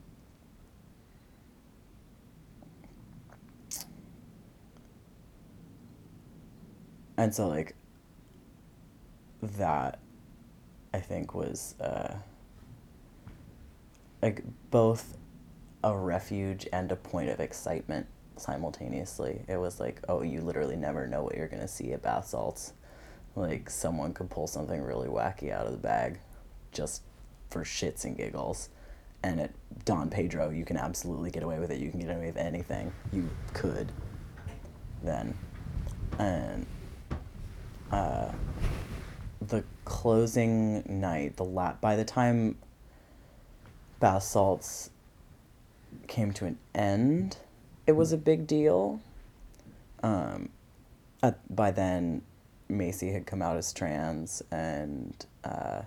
and so like that i think was uh, like both a refuge and a point of excitement simultaneously. It was like oh you literally never know what you're going to see at bath salts. Like someone could pull something really wacky out of the bag just for shits and giggles. And at don pedro you can absolutely get away with it. You can get away with anything you could then. And uh, the closing night, the lap, by the time Bath Salts came to an end, it was a big deal. Um, at, by then, Macy had come out as trans and uh,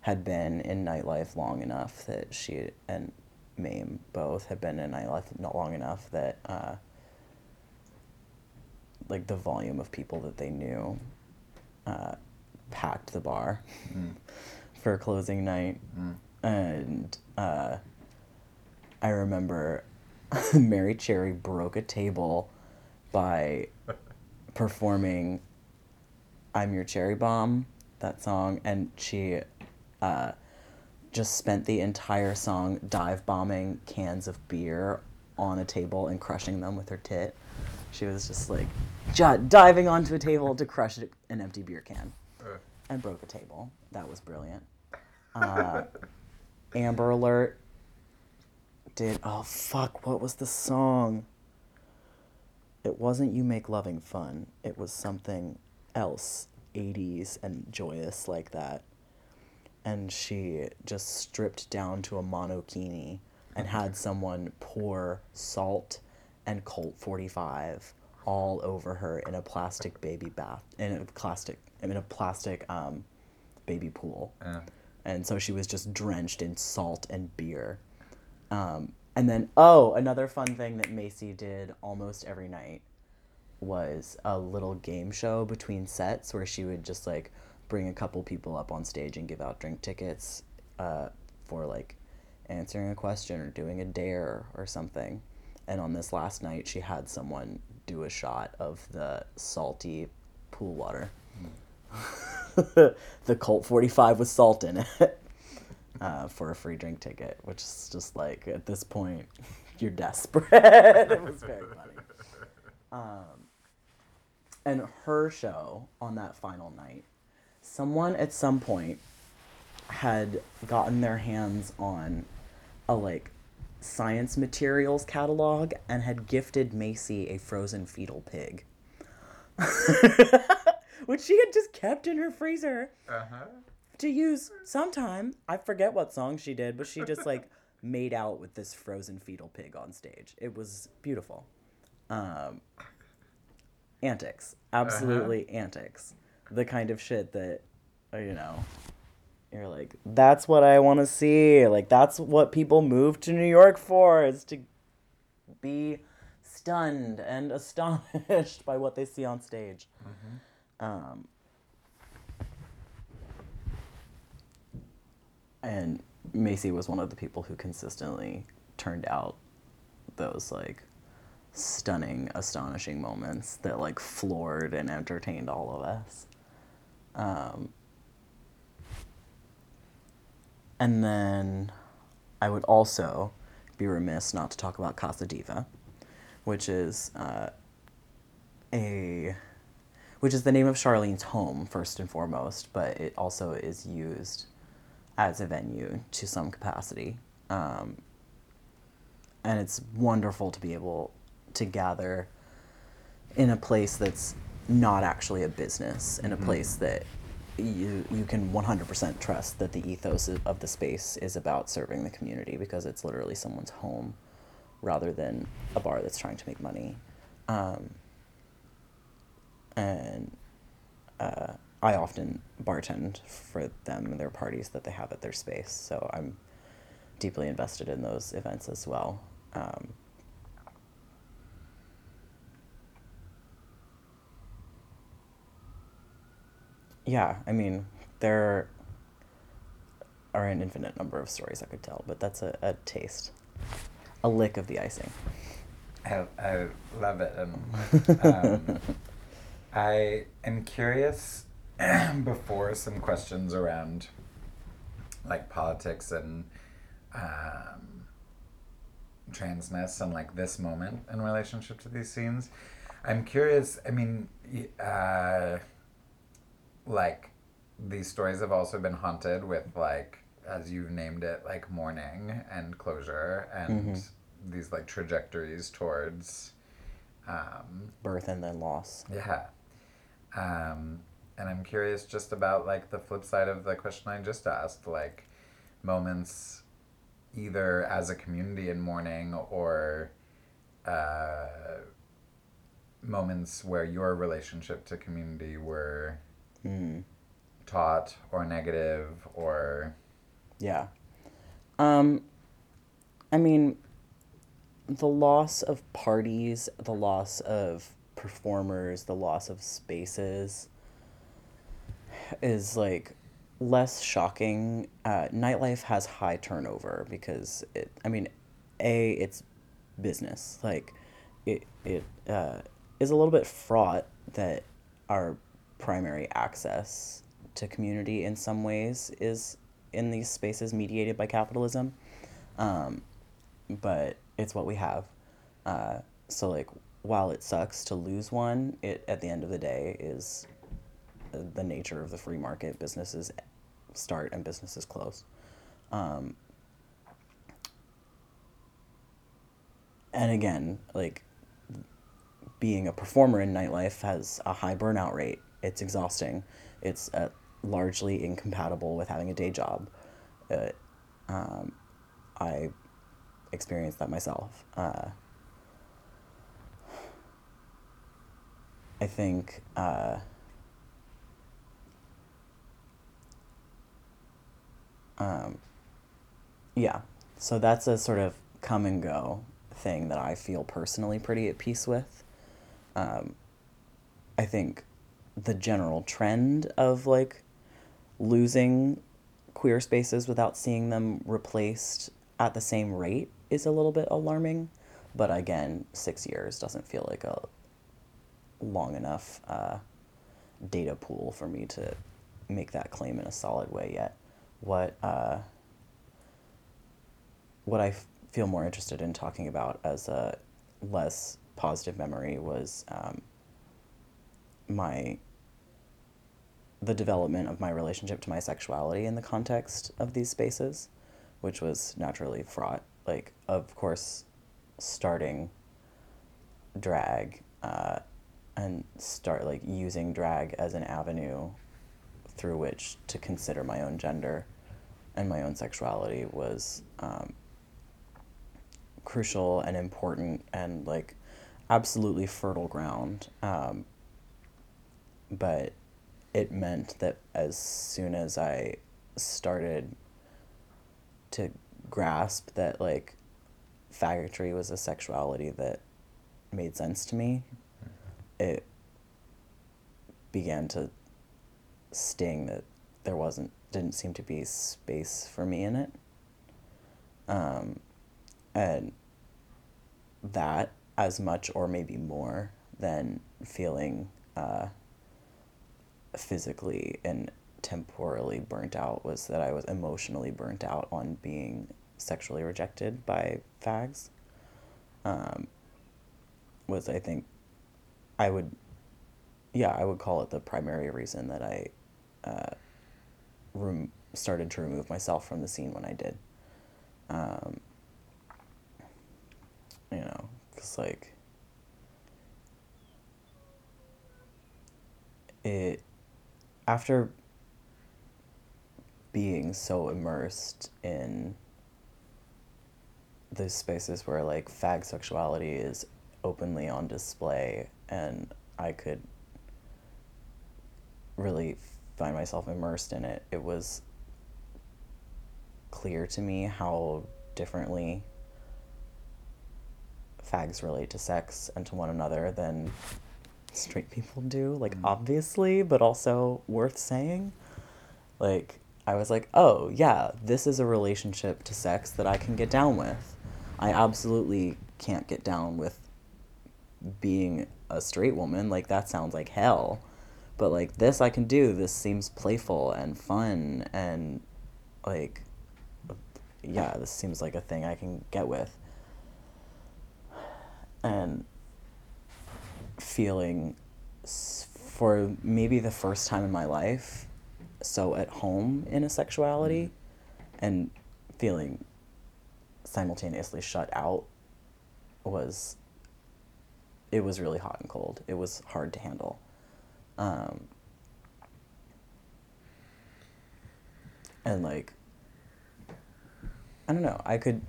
had been in nightlife long enough that she and Mame both had been in nightlife not long enough that uh, like the volume of people that they knew uh, packed the bar Mm. for closing night. Mm. And uh, I remember Merrie Cherry broke a table by performing I'm Your Cherry Bomb, that song, and she uh, just spent the entire song dive bombing cans of beer on a table and crushing them with her tit. She was just like diving onto a table to crush an empty beer can Uh, and broke a table. That was brilliant. Uh, Amber Alert did. Oh, fuck. What was the song? It wasn't You Make Loving Fun. It was something else, 80s and joyous like that. And she just stripped down to a monokini and had someone pour salt and Colt 45 all over her in a plastic baby bath, in a plastic, in a plastic um, baby pool uh, and so she was just drenched in salt and beer. Um, and then, oh, another fun thing that Macy did almost every night was a little game show between sets where she would just like bring a couple people up on stage and give out drink tickets uh, for like answering a question or doing a dare or something. And on this last night, she had someone do a shot of the salty pool water. the Colt 45 with salt in it uh, for a free drink ticket, which is just like at this point, you're desperate. it was very funny. Um, and her show on that final night, someone at some point had gotten their hands on a like science materials catalog and had gifted Macy a frozen fetal pig. Which she had just kept in her freezer uh-huh. To use sometime. I forget what song she did, but she just like made out with this frozen fetal pig on stage. It was beautiful. Um, antics, absolutely antics. The kind of shit that, uh, you know, you're like, that's what I want to see. Like that's what people move to New York for is to be stunned and astonished by what they see on stage. Um, and Macy was one of the people who consistently turned out those like stunning, astonishing moments that like floored and entertained all of us. Um, and then I would also be remiss not to talk about Casa Diva, which is uh, a which is the name of Charlene's home first and foremost, but it also is used as a venue to some capacity. Um, and it's wonderful to be able to gather in a place that's not actually a business, in a place that you you can 100% trust that the ethos of- of the space is about serving the community because it's literally someone's home rather than a bar that's trying to make money. Um, and uh, I often bartend for them and their parties that they have at their space. So I'm deeply invested in those events as well. Um, yeah, I mean, there are an infinite number of stories I could tell, but that's a, a taste, a lick of the icing. I, I love it. And um, I am curious before some questions around like politics and um, transness and like this moment in relationship to these scenes. I'm curious. I mean, uh, like these stories have also been haunted with like as you've named it like mourning and closure and mm-hmm. these like trajectories towards um, birth and then loss. Yeah. Um, and I'm curious just about like the flip side of the question I just asked, like moments either as a community in mourning or uh, moments where your relationship to community were mm. taught or negative or yeah um i mean the loss of parties the loss of performers the loss of spaces is like less shocking uh, nightlife has high turnover because it i mean a it's business like it it uh, is a little bit fraught that our primary access to community in some ways is in these spaces mediated by capitalism. Um, but it's what we have. Uh, so like while it sucks to lose one, it at the end of the day is the nature of the free market. Businesses start and businesses close. Um, and again, like being a performer in nightlife has a high burnout rate. It's exhausting. It's uh, largely incompatible with having a day job. Uh, um, I experienced that myself. Uh, I think uh, um, yeah, so that's a sort of come and go thing that I feel personally pretty at peace with um, I think the general trend of like losing queer spaces without seeing them replaced at the same rate is a little bit alarming. But again, six years doesn't feel like a long enough uh, data pool for me to make that claim in a solid way yet. What uh, what I f- feel more interested in talking about as a less positive memory was um, my the development of my relationship to my sexuality in the context of these spaces, which was naturally fraught. Like, of course, starting drag uh, and start like using drag as an avenue through which to consider my own gender and my own sexuality was um, crucial and important and like absolutely fertile ground. Um, but it meant that as soon as I started to grasp that like faggotry was a sexuality that made sense to me, it began to sting that there wasn't didn't seem to be space for me in it. Um, and that as much or maybe more than feeling uh, physically and temporally burnt out was that I was emotionally burnt out on being sexually rejected by fags. Um, was I think I would, yeah, I would call it the primary reason that I uh, rem- started to remove myself from the scene when I did. Um, you know, Cause like it after being so immersed in those spaces where like fag sexuality is openly on display and I could really find myself immersed in it, it was clear to me how differently fags relate to sex and to one another than straight people do, like mm. obviously, but also worth saying. Like I was like, "Oh, yeah, this is a relationship to sex that I can get down with." I absolutely can't get down with being a straight woman. Like that sounds like hell. But like this I can do. This seems playful and fun and like yeah, this seems like a thing I can get with. And feeling for maybe the first time in my life so at home in a sexuality mm-hmm. and feeling simultaneously shut out was it was really hot and cold. It was hard to handle. Um, and like I don't know, I could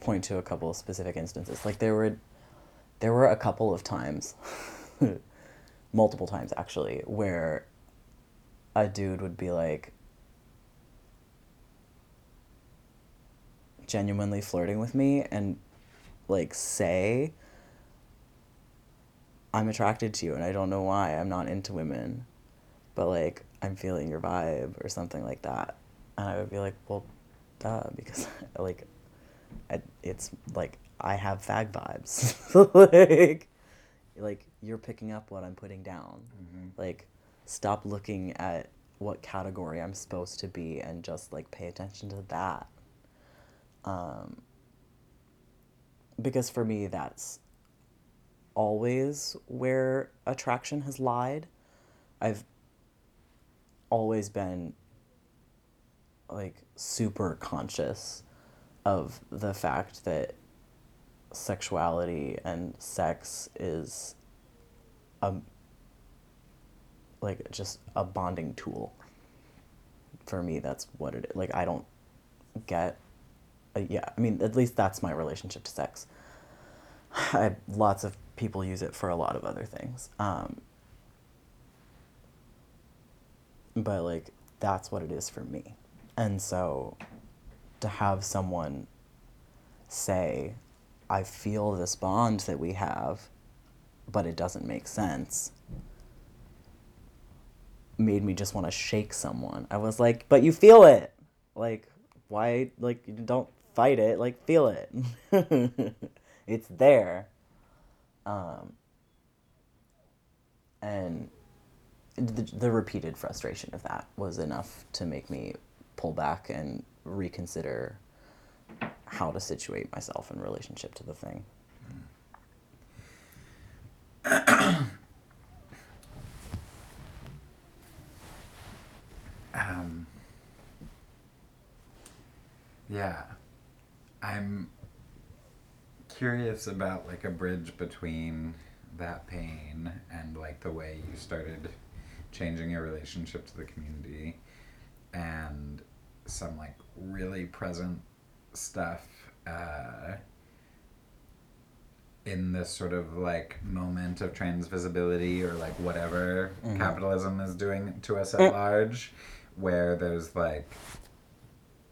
point to a couple of specific instances. Like there were there were a couple of times multiple times actually where a dude would be like genuinely flirting with me and like say I'm attracted to you and I don't know why. I'm not into women. But like I'm feeling your vibe or something like that. And I would be like, "Well, duh because like I, it's like I have fag vibes." like like you're picking up what I'm putting down. Like stop looking at what category I'm supposed to be and just like pay attention to that. Um because for me that's always where attraction has lied. I've always been like super conscious of the fact that sexuality and sex is a like just a bonding tool. For me that's what it is. Like I don't get uh, yeah, I mean at least that's my relationship to sex. I, have lots of people use it for a lot of other things. Um, but like that's what it is for me. And so to have someone say, I feel this bond that we have, but it doesn't make sense, made me just want to shake someone. I was like, but you feel it. Like, why, like, don't fight it, like, feel it. it's there. Um, and the, the repeated frustration of that was enough to make me pull back and reconsider how to situate myself in relationship to the thing. Um, yeah. I'm curious about like a bridge between that pain and like the way you started changing your relationship to the community and some like really present stuff uh, in this sort of like moment of trans visibility or like whatever Mhm. capitalism is doing to us at Mm. large where there's like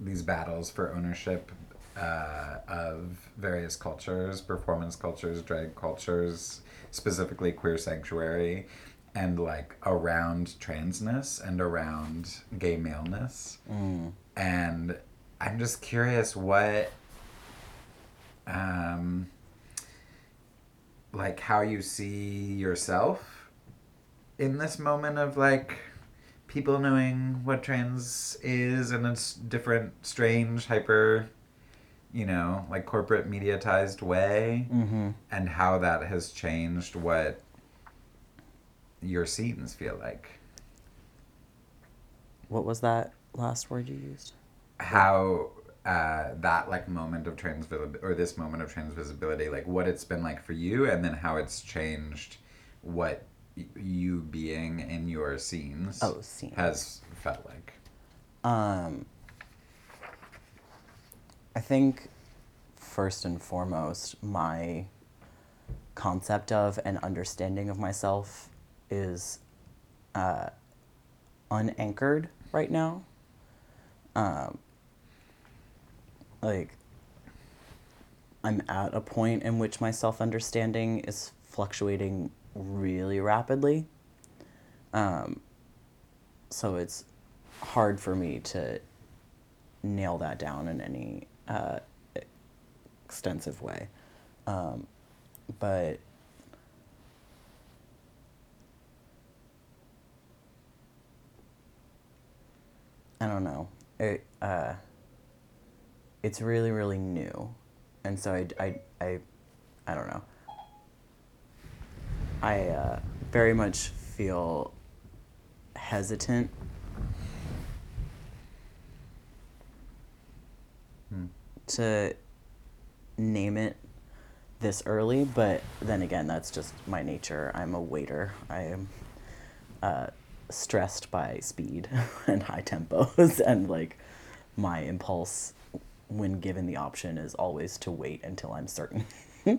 these battles for ownership uh, of various cultures, performance cultures, drag cultures, specifically queer sanctuary, and like around transness and around gay maleness. Mm. And I'm just curious what, um, like how you see yourself in this moment of like people knowing what trans is and its different, strange, hyper, you know, like corporate mediatized way, Mm-hmm. and how that has changed what your scenes feel like. What was that last word you used? how uh, that like moment of trans or this moment of trans visibility, like what it's been like for you, and then how it's changed what y- you being in your scenes Oh, scenes. has felt like. Um, I think first and foremost, my concept of and understanding of myself is uh, unanchored right now. Um, like, I'm at a point in which my self understanding is fluctuating really rapidly. Um, so it's hard for me to nail that down in any uh, extensive way. Um, but I don't know. It uh, it's really really new, and so I I I, I don't know. I uh, very much feel hesitant to name it this early, but then again, that's just my nature. I'm a waiter. I am uh, stressed by speed and high tempos, and like my impulse when given the option is always to wait until I'm certain.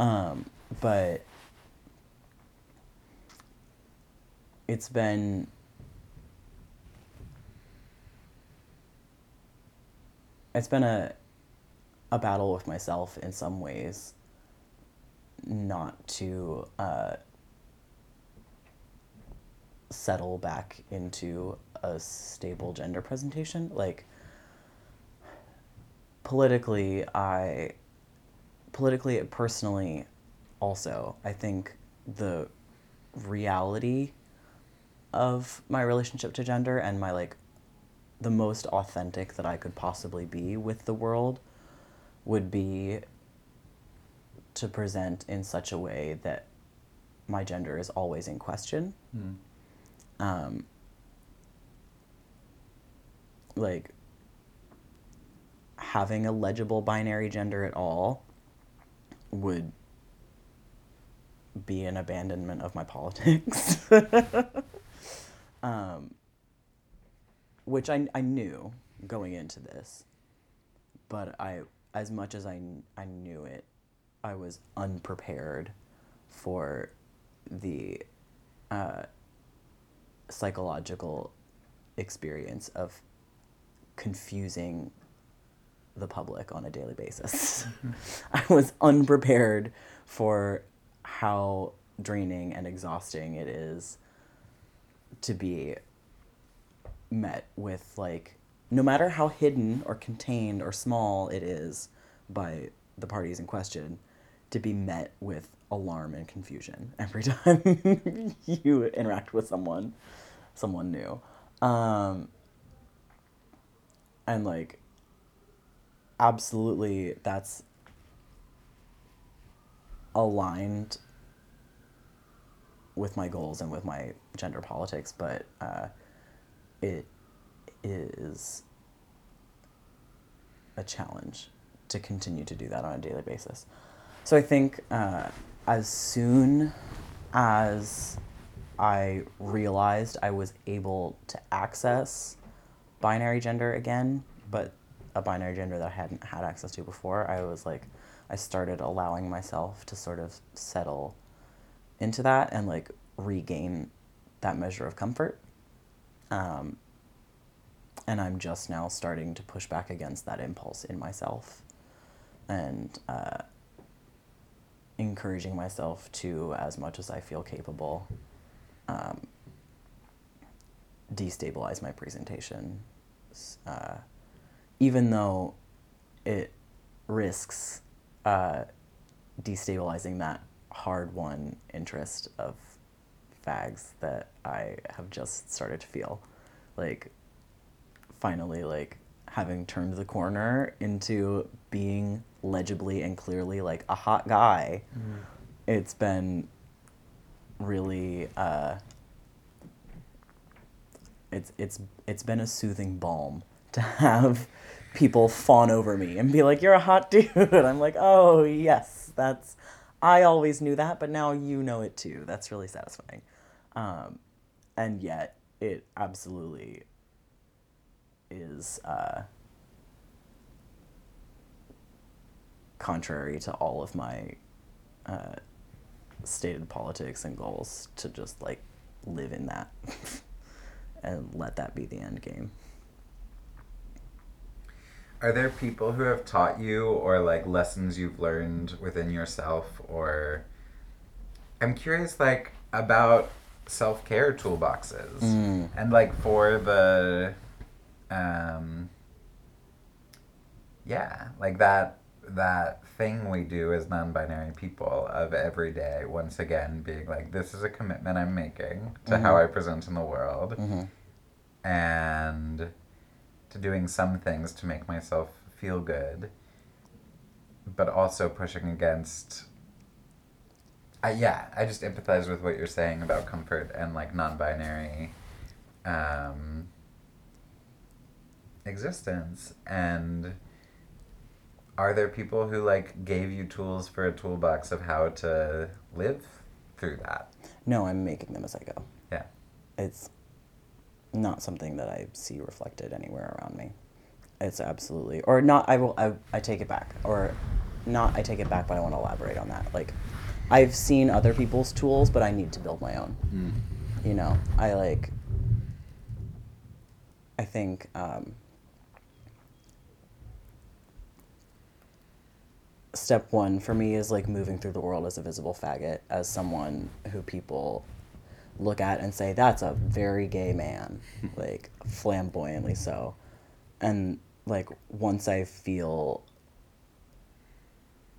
um, but it's been it's been a a battle with myself in some ways not to uh, settle back into a stable gender presentation. Like politically i politically personally also i think the reality of my relationship to gender and my like the most authentic that I could possibly be with the world would be to present in such a way that my gender is always in question. Hmm. Um, like having a legible binary gender at all would be an abandonment of my politics. um, which I, I knew going into this, but I, as much as I, I knew it, I was unprepared for the uh, psychological experience of confusing the public on a daily basis. I was unprepared for how draining and exhausting it is to be met with like no matter how hidden or contained or small it is by the parties in question to be met with alarm and confusion every time you interact with someone someone new. Um, and like absolutely that's aligned with my goals and with my gender politics but uh, it is a challenge to continue to do that on a daily basis. So I think uh, as soon as I realized I was able to access binary gender again, but a binary gender that I hadn't had access to before, I was like, I started allowing myself to sort of settle into that and like regain that measure of comfort. Um, and I'm just now starting to push back against that impulse in myself and uh, encouraging myself to, as much as I feel capable, um, destabilize my presentation. Uh, even though it risks uh, destabilizing that hard won interest of fags that I have just started to feel. Like, finally, like, having turned the corner into being legibly and clearly like a hot guy, Mm. it's been really uh, it's it's it's been a soothing balm to have people fawn over me and be like, "You're a hot dude." I'm like, "Oh yes, that's I always knew that, but now you know it too." That's really satisfying, um, and yet it absolutely is uh, contrary to all of my uh, stated politics and goals to just like live in that and let that be the end game. Are there people who have taught you or like lessons you've learned within yourself or I'm curious, like, about self care toolboxes. Mm. And, like, for the. Um, yeah, like that that thing we do as non-binary people of every day once again being like this is a commitment i'm making to how i present in the world and to doing some things to make myself feel good but also pushing against I, yeah i just empathize with what you're saying about comfort and like non-binary um, existence and are there people who like gave you tools for a toolbox of how to live through that No, I'm making them as I go. yeah It's not something that I see reflected anywhere around me. It's absolutely, or not. I will. I, I take it back, or not. I take it back, but I want to elaborate on that. Like, I've seen other people's tools, but I need to build my own. You know, I like. I think. Um, step one for me is like moving through the world as a visible faggot, as someone who people look at and say, that's a very gay man, like flamboyantly so. And like once I feel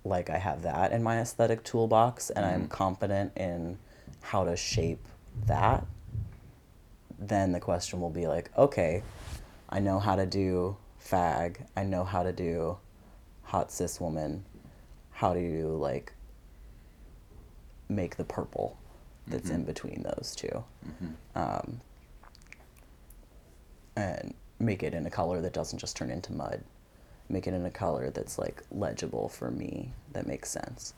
like I have that in my aesthetic toolbox and I'm mm-hmm. confident in how to shape that, then the question will be like, okay, I know how to do fag, I know how to do hot cis woman. How do you like make the purple that's in mm-hmm. between those 2 mm-hmm. Um, and make it in a color that doesn't just turn into mud. Make it in a color that's like legible for me, that makes sense.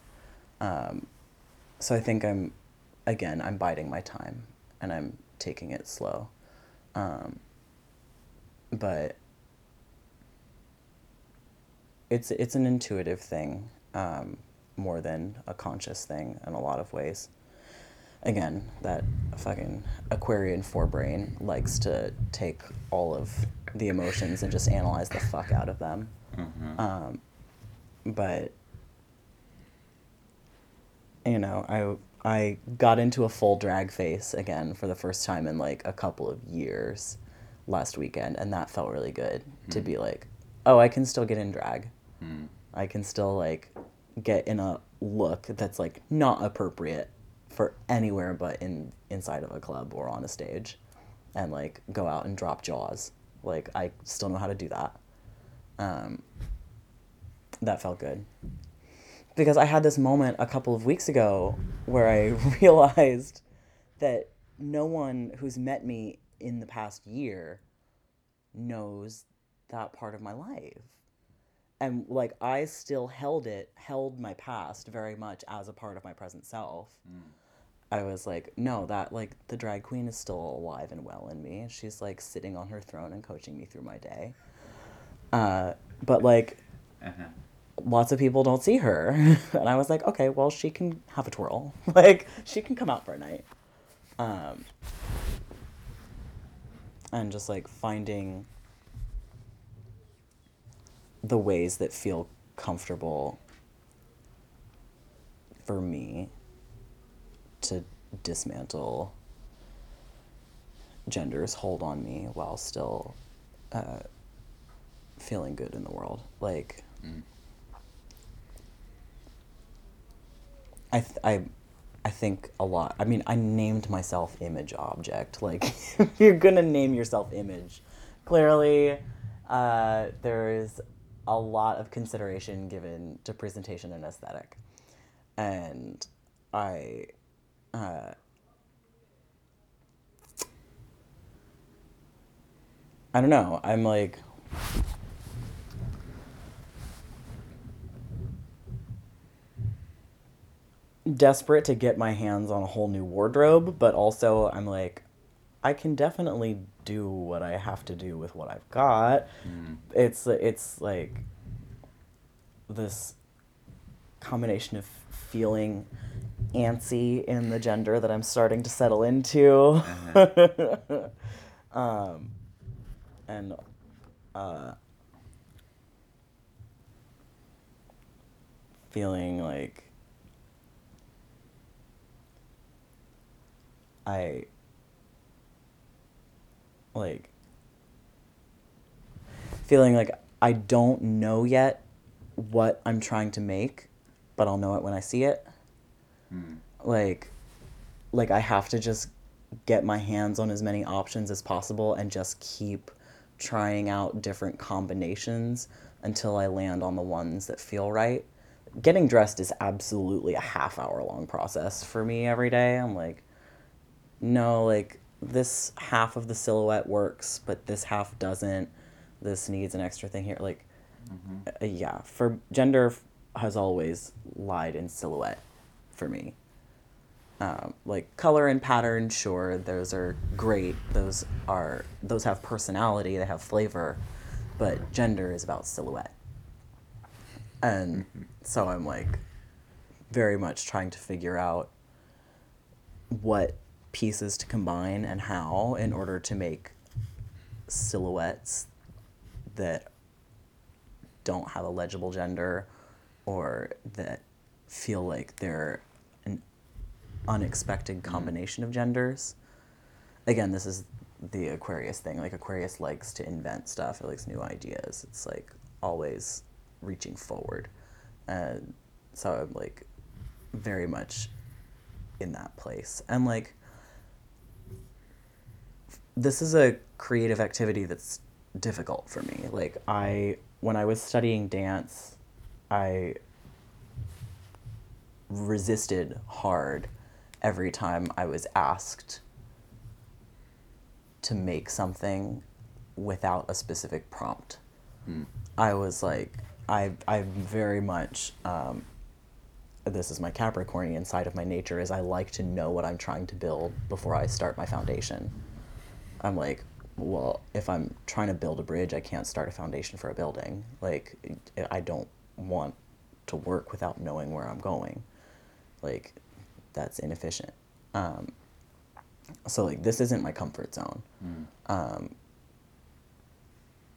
Um, so I think I'm, again, I'm biding my time and I'm taking it slow. Um, but it's it's an intuitive thing um, more than a conscious thing in a lot of ways. Again, that fucking Aquarian forebrain likes to take all of the emotions and just analyze the fuck out of them. Mm-hmm. Um, but you know, I I got into a full drag face again for the first time in like a couple of years last weekend, and that felt really good to mm-hmm. be like, oh, I can still get in drag. Mm. I can still like get in a look that's like not appropriate for anywhere but in inside of a club or on a stage and like go out and drop jaws. Like I still know how to do that. Um, that felt good. Because I had this moment a couple of weeks ago where I realized that no one who's met me in the past year knows that part of my life and like I still held it, held my past very much as a part of my present self. I was like, no, that like the drag queen is still alive and well in me. She's like sitting on her throne and coaching me through my day. Uh, but like uh-huh. lots of people don't see her, and I was like, okay, well she can have a twirl, like she can come out for a night. Um, and just like finding the ways that feel comfortable for me to dismantle gender's hold on me while still uh, feeling good in the world. Like, I, th- I, I think a lot. I mean, I named myself image object. Like, if you're gonna name yourself image, clearly, uh, there is a lot of consideration given to presentation and aesthetic, and I, uh, I don't know. I'm like. Desperate to get my hands on a whole new wardrobe, but also I'm like, I can definitely do what I have to do with what I've got. It's it's like this combination of feeling antsy in the gender that I'm starting to settle into. um, and uh, feeling like I like feeling like I don't know yet what I'm trying to make, but I'll know it when I see it. Hmm. Like like I have to just get my hands on as many options as possible and just keep trying out different combinations until I land on the ones that feel right. Getting dressed is absolutely a half hour long process for me every day. I'm like, no, like this half of the silhouette works, but this half doesn't. This needs an extra thing here. Like, uh, yeah, for gender f- has always lied in silhouette for me. Um, like color and pattern, sure, those are great. Those are those have personality, they have flavor, but gender is about silhouette. And so I'm like very much trying to figure out what pieces to combine and how in order to make silhouettes that don't have a legible gender or that feel like they're an unexpected mm-hmm. combination of genders. Again, this is the Aquarius thing. Like Aquarius likes to invent stuff. It likes new ideas. It's like always reaching forward. And so I'm like very much in that place. And like this is a creative activity that's difficult for me. Like I when I was studying dance, I resisted hard every time I was asked to make something without a specific prompt. I was like, I, I very much, um, this is my Capricornian side of my nature, is I like to know what I'm trying to build before I start my foundation. I'm like, well, if I'm trying to build a bridge, I can't start a foundation for a building. Like, I- don't want to work without knowing where I'm going. Like, that's inefficient. Um, so like, this isn't my comfort zone. Um,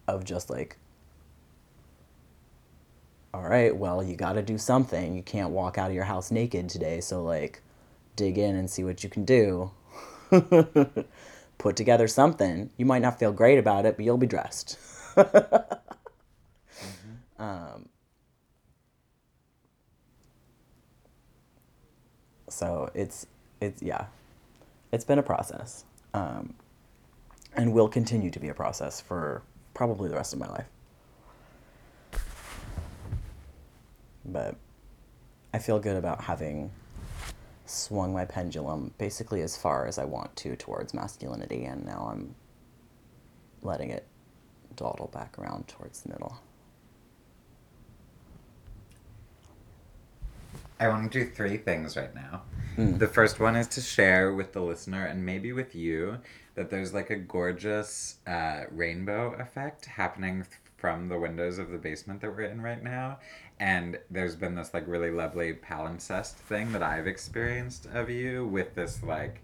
of just like, all right, well, you got to do something. You can't walk out of your house naked today, so like, dig in and see what you can do. Put together something. You might not feel great about it, but you'll be dressed. um, so it's it's yeah, it's been a process, um, and will continue to be a process for probably the rest of my life. But I feel good about having swung my pendulum basically as far as I want to towards masculinity, and now I'm letting it dawdle back around towards the middle. I want to do three things right now. Mm. The first one is to share with the listener and maybe with you that there's like a gorgeous uh, rainbow effect happening from the windows of the basement that we're in right now. And there's been this like really lovely palimpsest thing that I've experienced of you with this like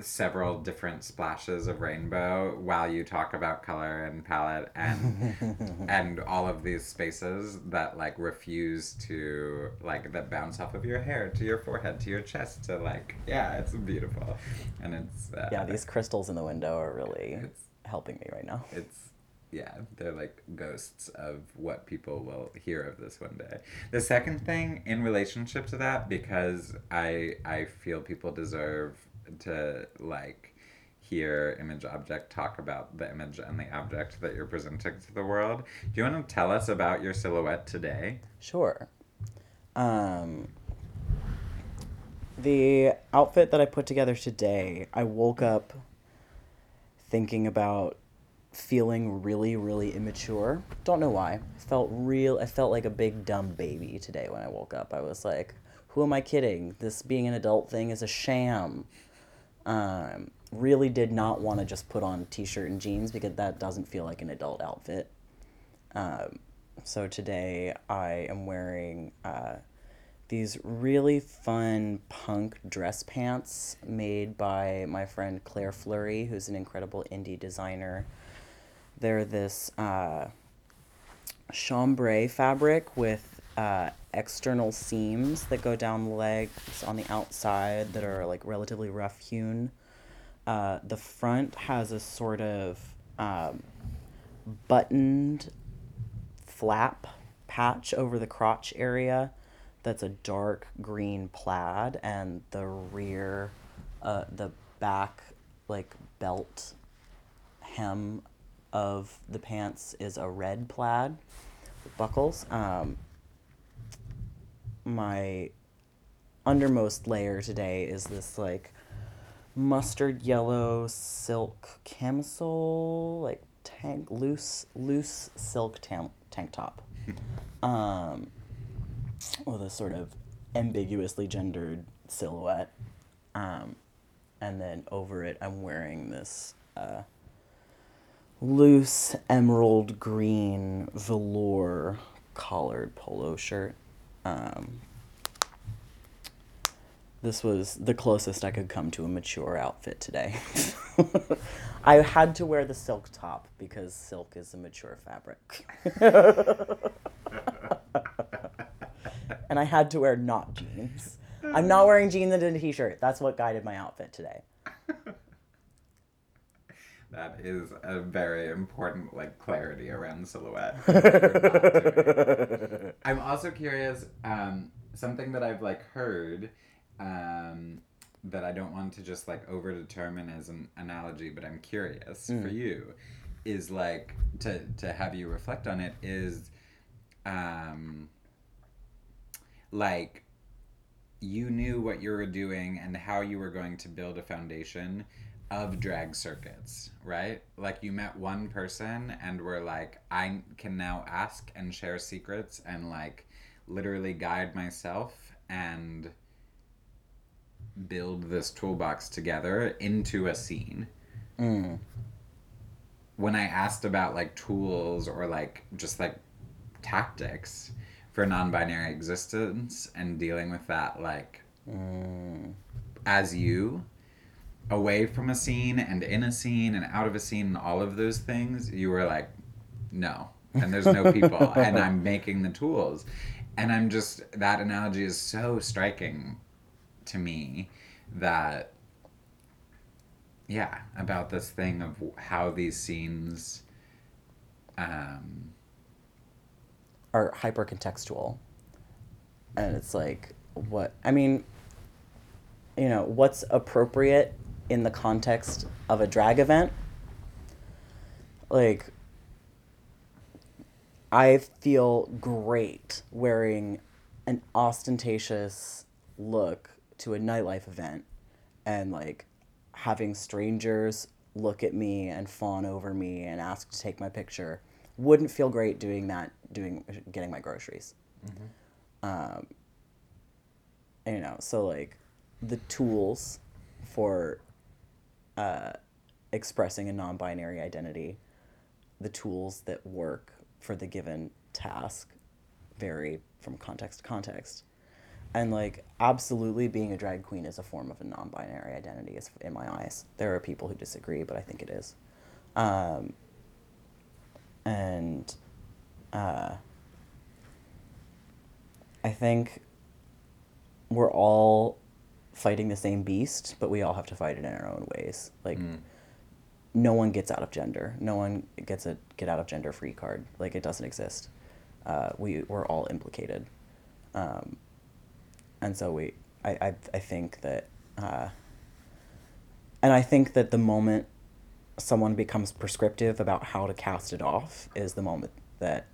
several different splashes of rainbow while you talk about color and palette and and all of these spaces that like refuse to like that bounce off of your hair to your forehead to your chest to like yeah it's beautiful and it's uh, Yeah, these crystals in the window are really helping me right now. it's yeah they're like ghosts of what people will hear of this one day the second thing in relationship to that because i i feel people deserve to like hear image object talk about the image and the object that you're presenting to the world do you want to tell us about your silhouette today Sure. Um, the outfit that I put together today, I woke up thinking about feeling really, really immature. Don't know why. I felt real. I felt like a big dumb baby today when I woke up. I was like, "Who am I kidding? This being an adult thing is a sham." Um, really did not want to just put on a t-shirt and jeans because that doesn't feel like an adult outfit. Um, so today I am wearing uh, these really fun punk dress pants made by my friend Claire Fleury, who's an incredible indie designer. They're this uh, chambray fabric with uh, external seams that go down the legs on the outside that are like relatively rough hewn. Uh, the front has a sort of um, buttoned flap patch over the crotch area that's a dark green plaid, and the rear, uh, the back, like belt hem of the pants is a red plaid with buckles. Um, my undermost layer today is this like mustard yellow silk camisole, like tank loose loose silk tam- tank top, um, with a sort of ambiguously gendered silhouette, um, and then over it I'm wearing this. Uh, loose emerald green velour collared polo shirt. Um, this was the closest I could come to a mature outfit today. I had to wear the silk top because silk is a mature fabric. and I had to wear not jeans. I'm not wearing jeans and a t shirt. That's what guided my outfit today. That is a very important like clarity around silhouette. I'm also curious. Um, something that I've like heard um, that I don't want to just like over determine as an analogy, but I'm curious for you is like to to have you reflect on it is um, like you knew what you were doing and how you were going to build a foundation of drag circuits, right? Like you met one person and were like, I can now ask and share secrets and like literally guide myself and build this toolbox together into a scene. Mm. When I asked about like tools or like just like tactics for non-binary existence and dealing with that like Mm. as you away from a scene and in a scene and out of a scene and all of those things you were like no and there's no people and i'm making the tools and i'm just that analogy is so striking to me that yeah about this thing of how these scenes um are hyper contextual. And it's like, what? I mean, you know, what's appropriate in the context of a drag event? Like, I feel great wearing an ostentatious look to a nightlife event and like having strangers look at me and fawn over me and ask to take my picture wouldn't feel great doing that doing getting my groceries um, you know so like the tools for uh, expressing a non-binary identity the tools that work for the given task vary from context to context. And like absolutely being a drag queen is a form of a non-binary identity is in my eyes. There are people who disagree but i think it is. Um, and uh, i think we're all fighting the same beast but we all have to fight it in our own ways. Like no one gets out of gender. No one gets a get out of gender free card. Like it doesn't exist. Uh, we we're all implicated. Um, and so we I, I, I think that uh, and I think that the moment someone becomes prescriptive about how to cast it off is the moment that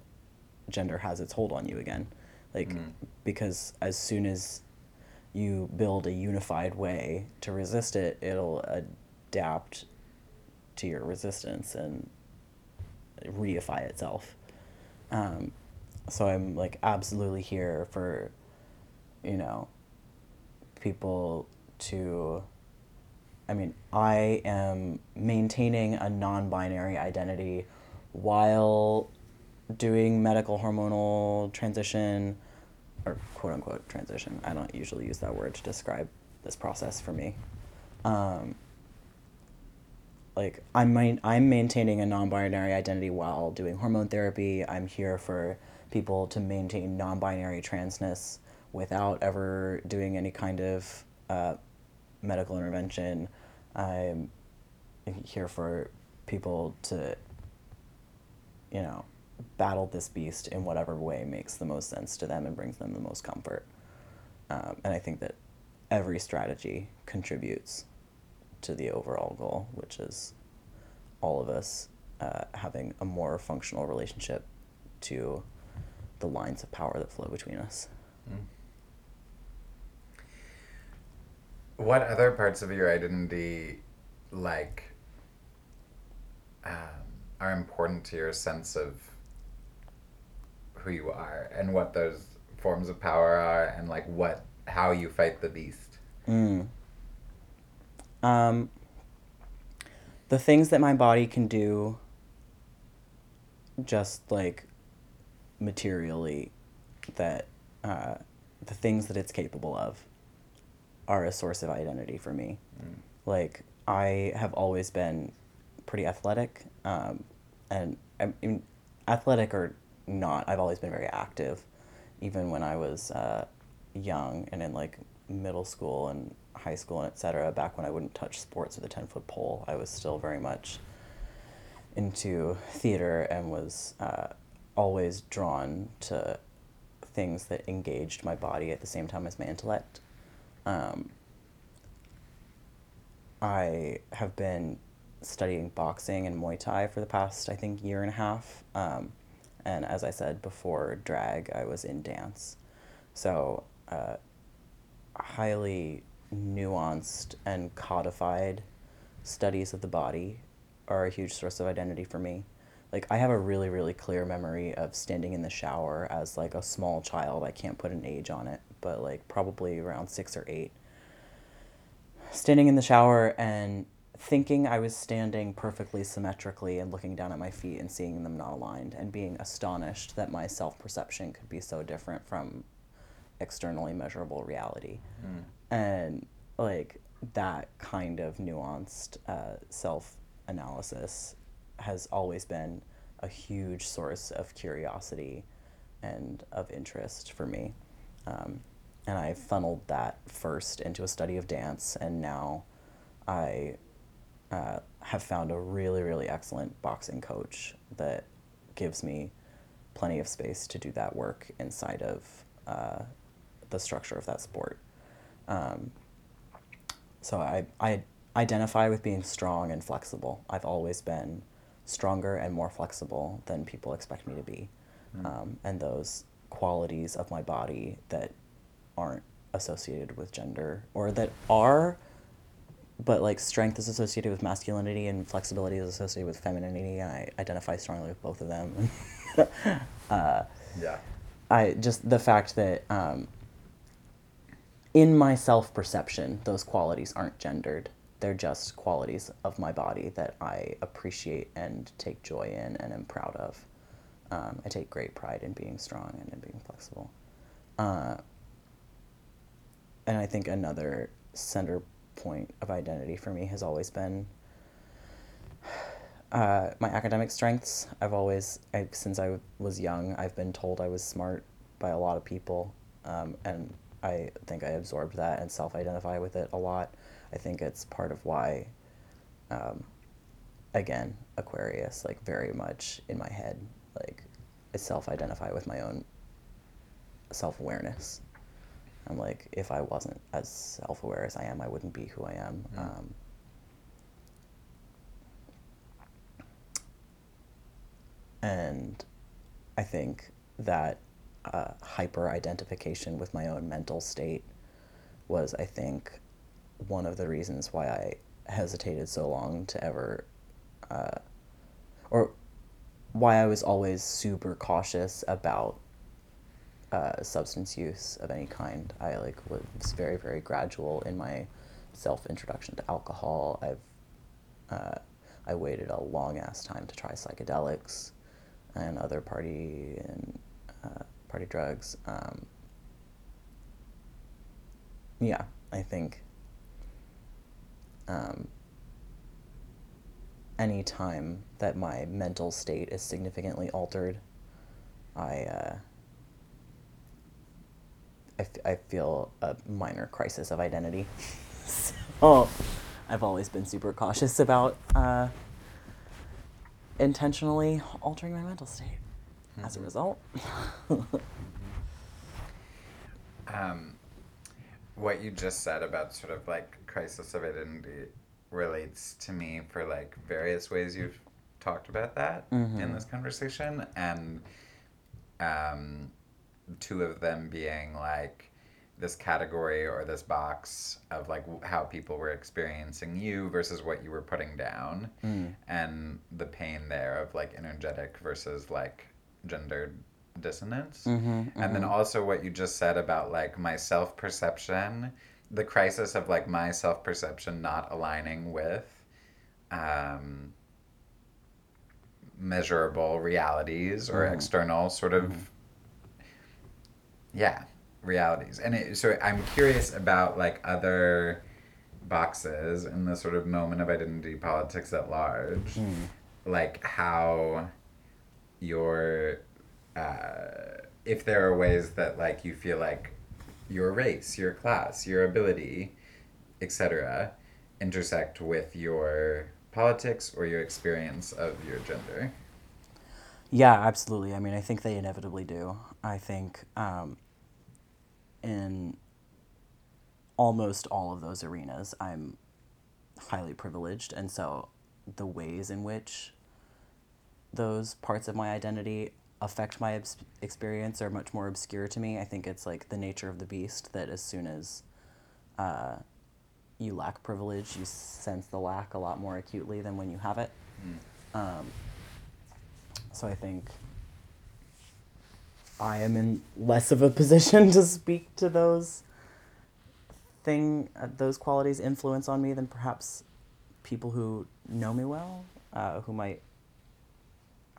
gender has its hold on you again. Like because as soon as you build a unified way to resist it it'll adapt to your resistance and reify itself. Um, so i'm like absolutely here for you know people to i mean i am maintaining a non-binary identity while doing medical hormonal transition or quote unquote transition i don't usually use that word to describe this process for me um, like I'm I'm maintaining a non-binary identity while doing hormone therapy. I'm here for people to maintain non-binary transness without ever doing any kind of uh, medical intervention. I'm here for people to, you know, battle this beast in whatever way makes the most sense to them and brings them the most comfort. Um, and I think that every strategy contributes to the overall goal, which is all of us uh, having a more functional relationship to the lines of power that flow between us. Mm. What other parts of your identity, like, um, are important to your sense of who you are and what those forms of power are and like what how you fight the beast? Mm. Um, the things that my body can do, just like materially, that uh, the things that it's capable of are a source of identity for me. Mm. Like, I have always been pretty athletic, um, and I mean, athletic or not, I've always been very active, even when I was uh, young and in like middle school and high school and etc. Back when I wouldn't touch sports with a ten foot pole, I was still very much into theater and was uh, always drawn to things that engaged my body at the same time as my intellect. Um, I have been studying boxing and Muay Thai for the past, I think, year and a half. Um, and as I said before, drag, I was in dance. So, uh, highly nuanced and codified studies of the body are a huge source of identity for me. Like I have a really really clear memory of standing in the shower as like a small child. I can't put an age on it, but like probably around 6 or 8. Standing in the shower and thinking I was standing perfectly symmetrically and looking down at my feet and seeing them not aligned and being astonished that my self perception could be so different from externally measurable reality. Mm. And like that kind of nuanced uh, self analysis has always been a huge source of curiosity and of interest for me. Um, and I funneled that first into a study of dance, and now I uh, have found a really, really excellent boxing coach that gives me plenty of space to do that work inside of uh, the structure of that sport. Um, so I, I identify with being strong and flexible. I've always been stronger and more flexible than people expect me to be. Mm. Um, and those qualities of my body that aren't associated with gender or that are but like strength is associated with masculinity and flexibility is associated with femininity and i identify strongly with both of them uh, yeah i just the fact that um, in my self perception, those qualities aren't gendered. They're just qualities of my body that I appreciate and take joy in and am proud of. Um, I take great pride in being strong and in being flexible. Uh, and I think another center point of identity for me has always been uh, my academic strengths. I've always, I, since I was young, I've been told I was smart by a lot of people. Um, and I think I absorbed that and self identify with it a lot. I think it's part of why, um, again, Aquarius, like very much in my head, like I self identify with my own self awareness. I'm like, if I wasn't as self aware as I am, I wouldn't be who I am. Mm. Um, and I think that uh, hyper identification with my own mental state was, I think, one of the reasons why I hesitated so long to ever, uh, or why I was always super cautious about uh, substance use of any kind. I like was very very gradual in my self introduction to alcohol. I've uh, I waited a long ass time to try psychedelics and other party and uh, party drugs. Um, yeah, I think um, any time that my mental state is significantly altered, I, uh, I, f- I feel a minor crisis of identity. so, I've always been super cautious about uh, intentionally altering my mental state. As a Mhm. result, Um, what you just said about sort of like crisis of identity relates to me for like various ways you've talked about that in Mhm. this conversation, and um, two of them being like this category or this box of like how people were experiencing you versus what you were putting down Mm. and the pain there of like energetic versus like gendered dissonance Mhm, and then mhm. also what you just said about like my self perception, the crisis of like my self perception not aligning with um, measurable realities or Mhm. external sort of yeah realities and it, so i'm curious about like other boxes in the sort of moment of identity politics at large Mm. like how your uh, if there are ways that like you feel like your race your class your ability etc intersect with your politics or your experience of your gender Yeah, absolutely. I mean, I think they inevitably do. I think um, in almost all of those arenas, I'm highly privileged. And so the ways in which those parts of my identity affect my obs- experience are much more obscure to me. I think it's like the nature of the beast that as soon as uh, you lack privilege, you sense the lack a lot more acutely than when you have it. Um, so I think I am in less of a position to speak to those thing, uh, those qualities influence on me than perhaps people who know me well, uh, who might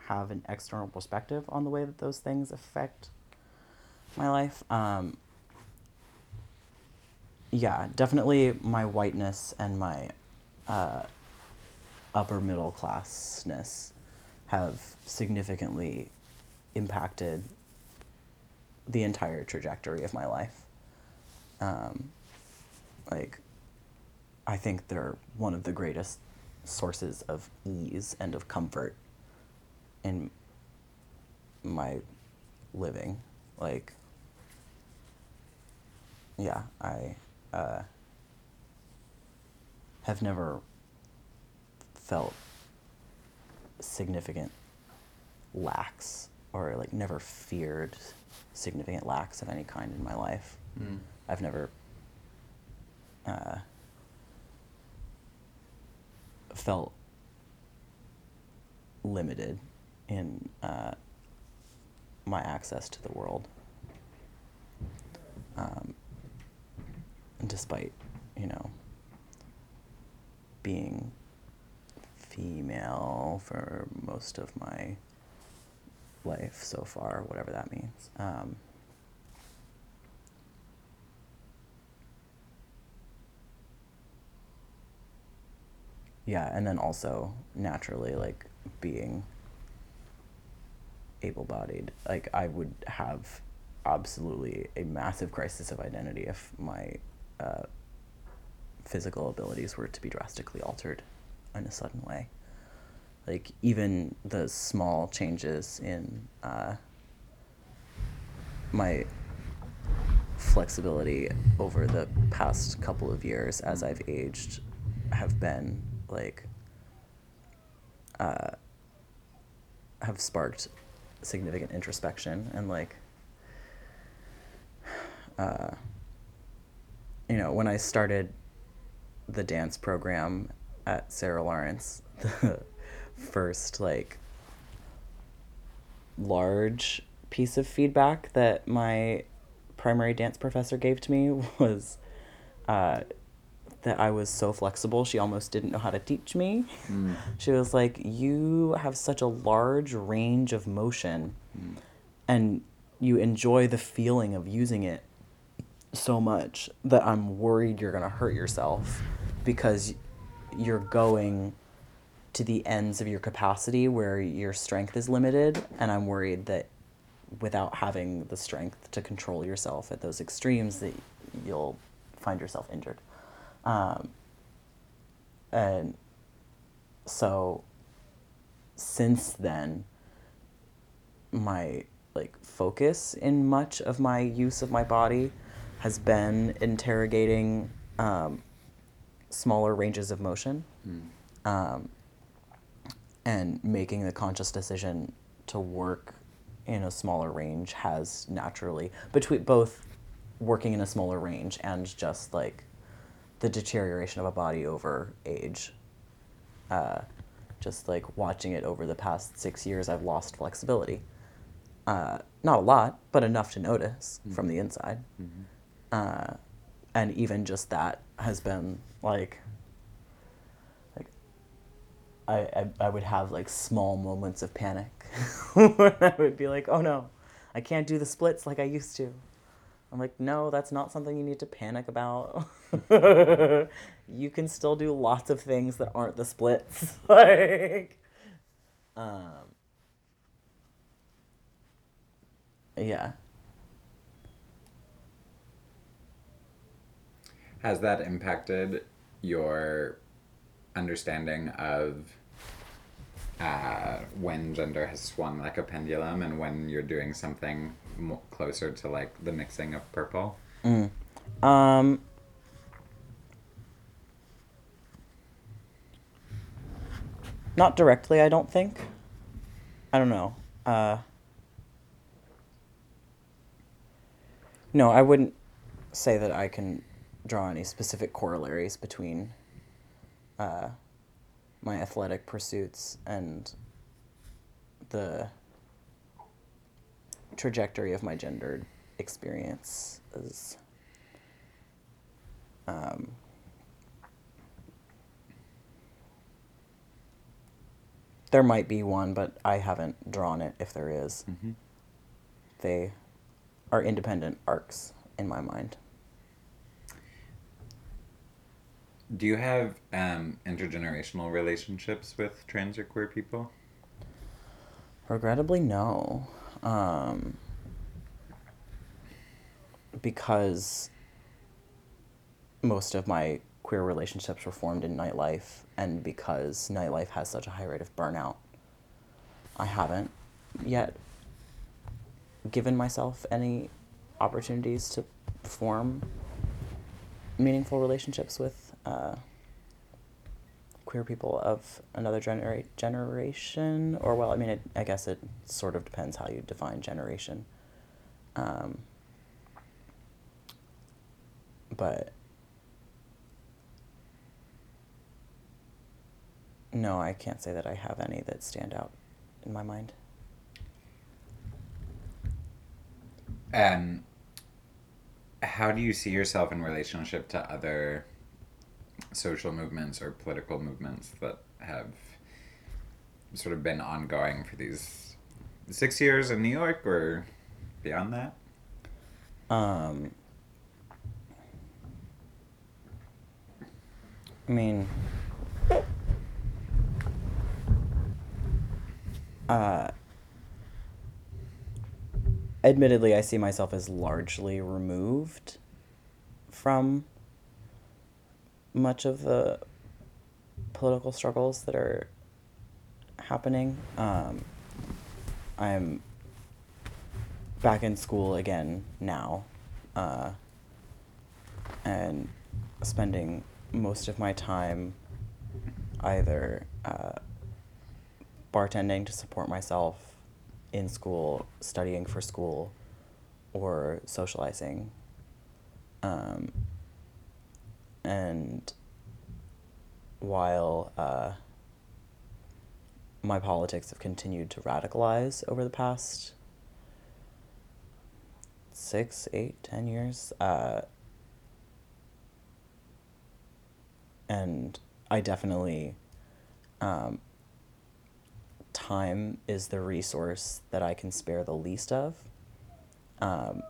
have an external perspective on the way that those things affect my life. Um, yeah, definitely my whiteness and my uh, upper middle classness have significantly impacted the entire trajectory of my life. Um, like, I think they're one of the greatest sources of ease and of comfort in my living. Like, yeah, I uh, have never felt significant lacks or like never feared significant lacks of any kind in my life. Mm. I've never uh, felt limited in uh, my access to the world. Um, despite, you know, being female for most of my life so far, whatever that means. Um, yeah, and then also naturally, like being able bodied, like I would have absolutely a massive crisis of identity if my uh, physical abilities were to be drastically altered in a sudden way. Like even the small changes in uh, my flexibility over the past couple of years as I've aged have been like uh, have sparked significant introspection and like uh, you know when I started the dance program at Sarah Lawrence the first like large piece of feedback that my primary dance professor gave to me was uh, that I was so flexible, she almost didn't know how to teach me. Mm. She was like, You have such a large range of motion, and you enjoy the feeling of using it so much that I'm worried you're going to hurt yourself because you're going to the ends of your capacity where your strength is limited. And I'm worried that without having the strength to control yourself at those extremes, that you'll find yourself injured. Um, and so since then my like focus in much of my use of my body has been interrogating um, smaller ranges of motion um, and making the conscious decision to work in a smaller range has naturally between both working in a smaller range and just like the deterioration of a body over age uh, just like watching it over the past six years i've lost flexibility. Uh, not a lot but enough to notice from the inside. Uh, and even just that has been like I, I, I would have like small moments of panic when I would be like, oh no, I can't do the splits like I used to. I'm like, no, that's not something you need to panic about. you can still do lots of things that aren't the splits. like, um, yeah. Has that impacted your understanding of uh, when gender has swung like a pendulum and when you're doing something closer to like the mixing of purple? Um, not directly, I don't think. I don't know. Uh, no, I wouldn't say that I can draw any specific corollaries between uh, my athletic pursuits and the trajectory of my gendered experiences. Um, there might be one, but I haven't drawn it if there is. Mm-hmm. They are independent arcs in my mind. Do you have um, intergenerational relationships with trans or queer people? Regrettably, no. Um, because most of my queer relationships were formed in nightlife, and because nightlife has such a high rate of burnout, I haven't yet given myself any opportunities to form meaningful relationships with uh, queer people of another genera- generation, or well, I mean, it, I guess it sort of depends how you define generation. Um, but no, I can't say that I have any that stand out in my mind. And how do you see yourself in relationship to other social movements or political movements that have sort of been ongoing for these six years in New York or beyond that? Um, I mean, uh, admittedly, I see myself as largely removed from much of the political struggles that are happening. Um, I'm back in school again now, uh, and spending most of my time either uh, bartending to support myself in school, studying for school, or socializing. Um, and while uh, my politics have continued to radicalize over the past six, eight, ten years, uh, and I definitely um, time is the resource that I can spare the least of. Um,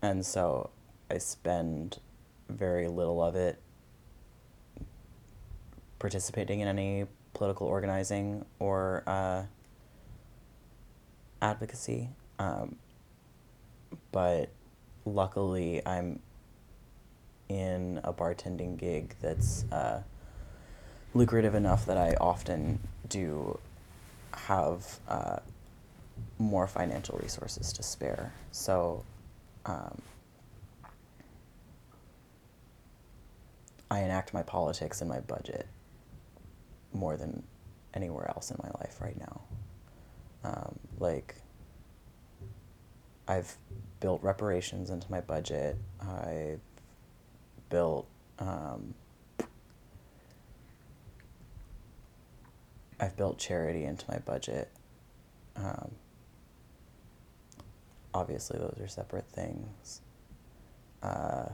and so I spend very little of it participating in any political organizing or uh, advocacy. Um, but luckily, I'm in a bartending gig that's uh, lucrative enough that I often do have uh, more financial resources to spare. So um, I enact my politics and my budget more than anywhere else in my life right now. Um, like, I've built reparations into my budget. I've built. Um, I've built charity into my budget. Um, obviously, those are separate things. Uh,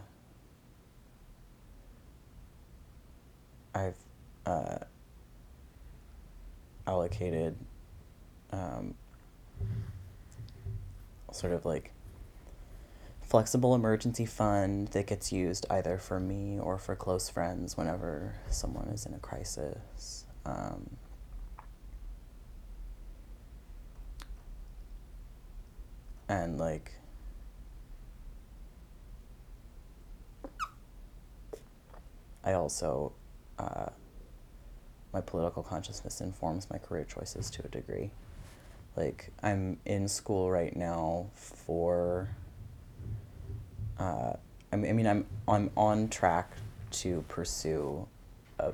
I've uh, allocated um, sort of like flexible emergency fund that gets used either for me or for close friends whenever someone is in a crisis. Um, and like I also uh, my political consciousness informs my career choices to a degree. Like I'm in school right now for. Uh, I mean, I mean, I'm I'm on track to pursue a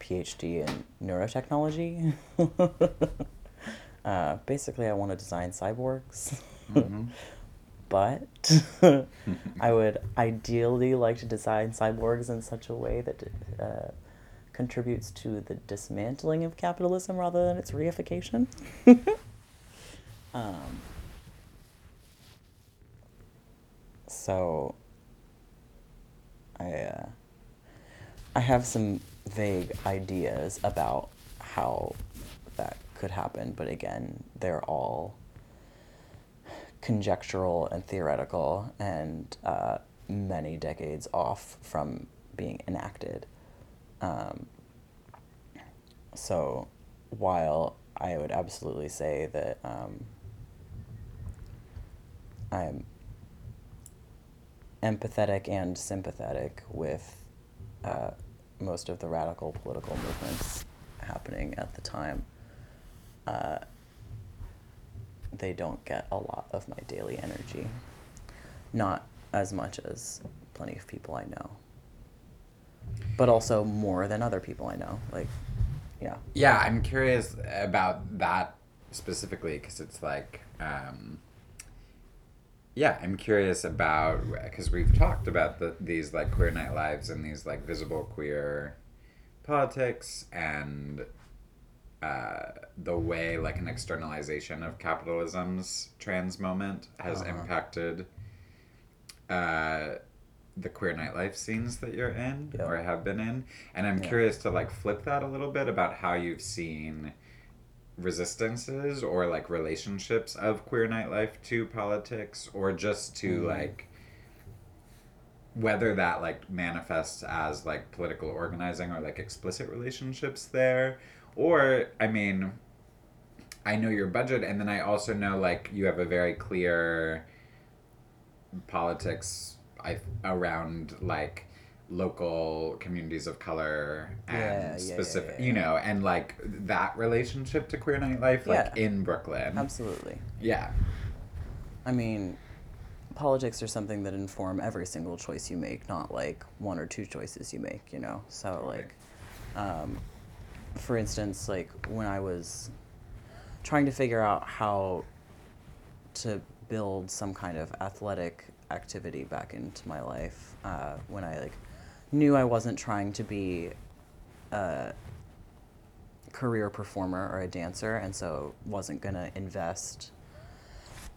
PhD in neurotechnology. uh, basically, I want to design cyborgs. Mm-hmm. but I would ideally like to design cyborgs in such a way that uh, contributes to the dismantling of capitalism rather than its reification. um, so, I uh, I have some vague ideas about how that could happen, but again, they're all conjectural and theoretical and uh, many decades off from being enacted. Um, so while I would absolutely say that um, I'm empathetic and sympathetic with uh, most of the radical political movements happening at the time, uh, they don't get a lot of my daily energy. Not as much as plenty of people I know. But also more than other people I know. Like, yeah. Yeah, I'm curious about that specifically because it's like, um, yeah, I'm curious about because we've talked about the, these like queer night lives and these like visible queer politics and uh, the way like an externalization of capitalism's trans moment has Uh-huh. impacted uh, the queer nightlife scenes that you're in Yeah. or have been in and i'm Yeah. curious to like flip that a little bit about how you've seen resistances or like relationships of queer nightlife to politics or just to Mhm. like whether that like manifests as like political organizing or like explicit relationships there or i mean i know your budget and then i also know like you have a very clear politics I, around like local communities of color and Yeah, specific yeah, yeah, you know and like that relationship to queer nightlife like in brooklyn. Absolutely. yeah. I mean, politics are something that inform every single choice you make, not like one or two choices you make, you know? So, like, um, for instance, like when I was trying to figure out how to build some kind of athletic activity back into my life, uh, when I like knew I wasn't trying to be a career performer or a dancer, and so wasn't gonna invest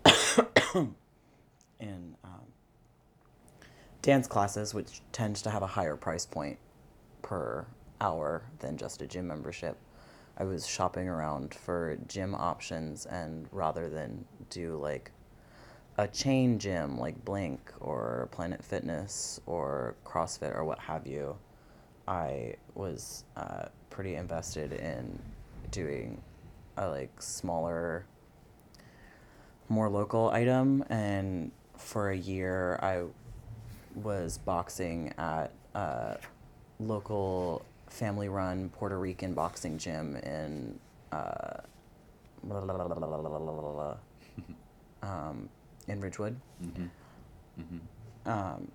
in um, dance classes, which tends to have a higher price point per hour than just a gym membership. I was shopping around for gym options, and rather than do like a chain gym like Blink or Planet Fitness or CrossFit or what have you, I was uh, pretty invested in doing a like smaller more local item and for a year i was boxing at a local family run Puerto Rican boxing gym in uh, um, in Ridgewood. Mm-hmm. Mm-hmm. Um,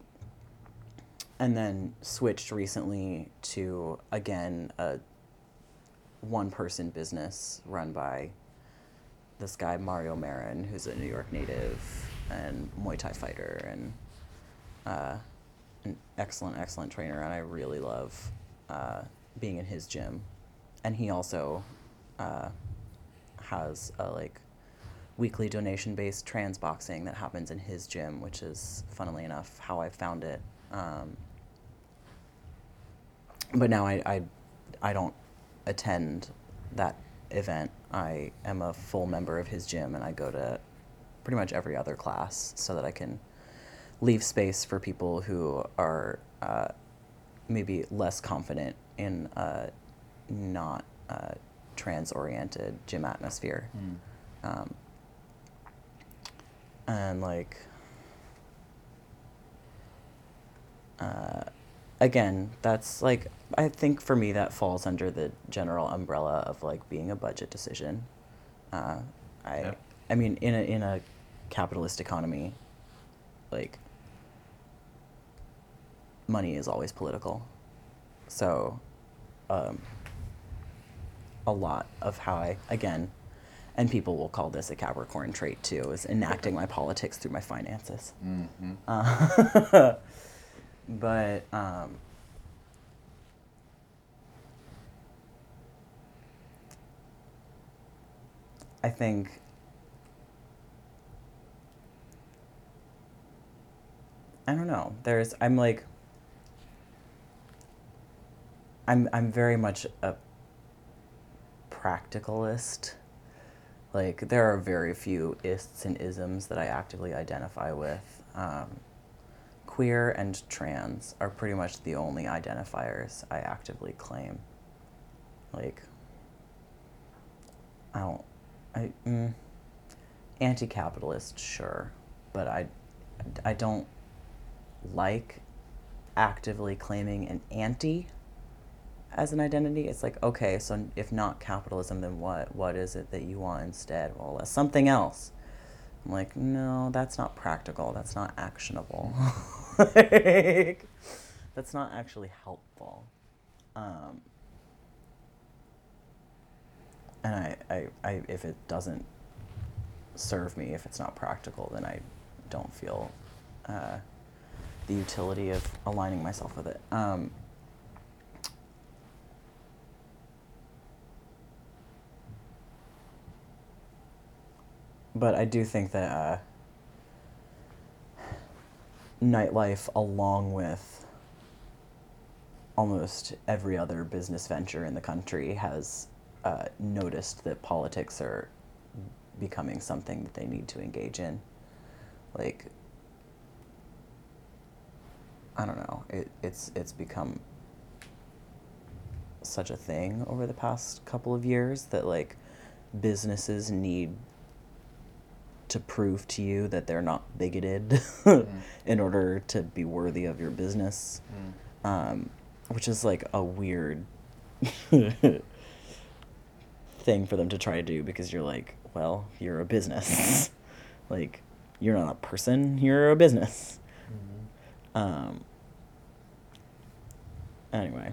and then switched recently to again a one person business run by this guy Mario Marin, who's a New York native and Muay Thai fighter and uh, an excellent, excellent trainer. And I really love uh, being in his gym. And he also uh, has a like weekly donation based trans boxing that happens in his gym, which is funnily enough how I found it. Um, but now I, I, I don't attend that event. I am a full member of his gym and I go to pretty much every other class so that I can leave space for people who are uh, maybe less confident in a not uh, trans oriented gym atmosphere. Mm. Um, and like, uh, again, that's like, I think for me that falls under the general umbrella of like being a budget decision. Uh, I, Yep. I mean, in a in a capitalist economy, like money is always political. So, um, a lot of how I again, and people will call this a Capricorn trait too, is enacting my politics through my finances. Mm-hmm. Uh, but um, I think I don't know. There's I'm like I'm I'm very much a practicalist. Like there are very few ists and isms that I actively identify with. Um, queer and trans are pretty much the only identifiers I actively claim. Like I don't I mm, anti-capitalist sure, but I I don't like actively claiming an anti as an identity. It's like, okay, so if not capitalism, then what? What is it that you want instead? Well, something else. I'm like, no, that's not practical. That's not actionable. like, that's not actually helpful. Um, and I, I, I, if it doesn't serve me, if it's not practical, then I don't feel uh, the utility of aligning myself with it. Um, but I do think that uh, nightlife, along with almost every other business venture in the country, has uh, noticed that politics are becoming something that they need to engage in. Like, I don't know. It, it's it's become such a thing over the past couple of years that like businesses need to prove to you that they're not bigoted in order to be worthy of your business, Mm. um, which is like a weird thing for them to try to do because you're like, well, you're a business. like, you're not a person, you're a business. Um, anyway.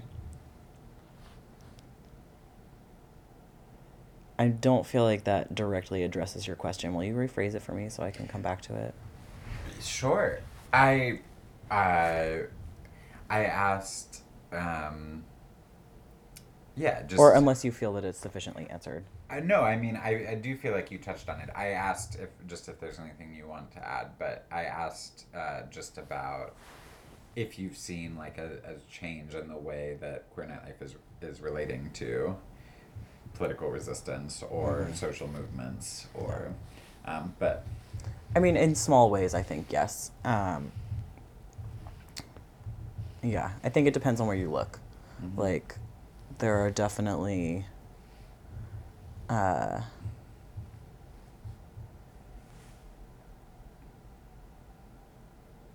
I don't feel like that directly addresses your question. Will you rephrase it for me so I can come back to it? Sure. I, uh, I asked. Um, yeah, just or unless you feel that it's sufficiently answered. I no, I mean, I, I do feel like you touched on it. I asked if just if there's anything you want to add, but I asked uh, just about if you've seen like a, a change in the way that queer nightlife is is relating to political resistance or Mhm. social movements or, um, but I mean, in small ways, I think yes. Um, yeah, I think it depends on where you look. Mhm. Like, there are definitely. Uh,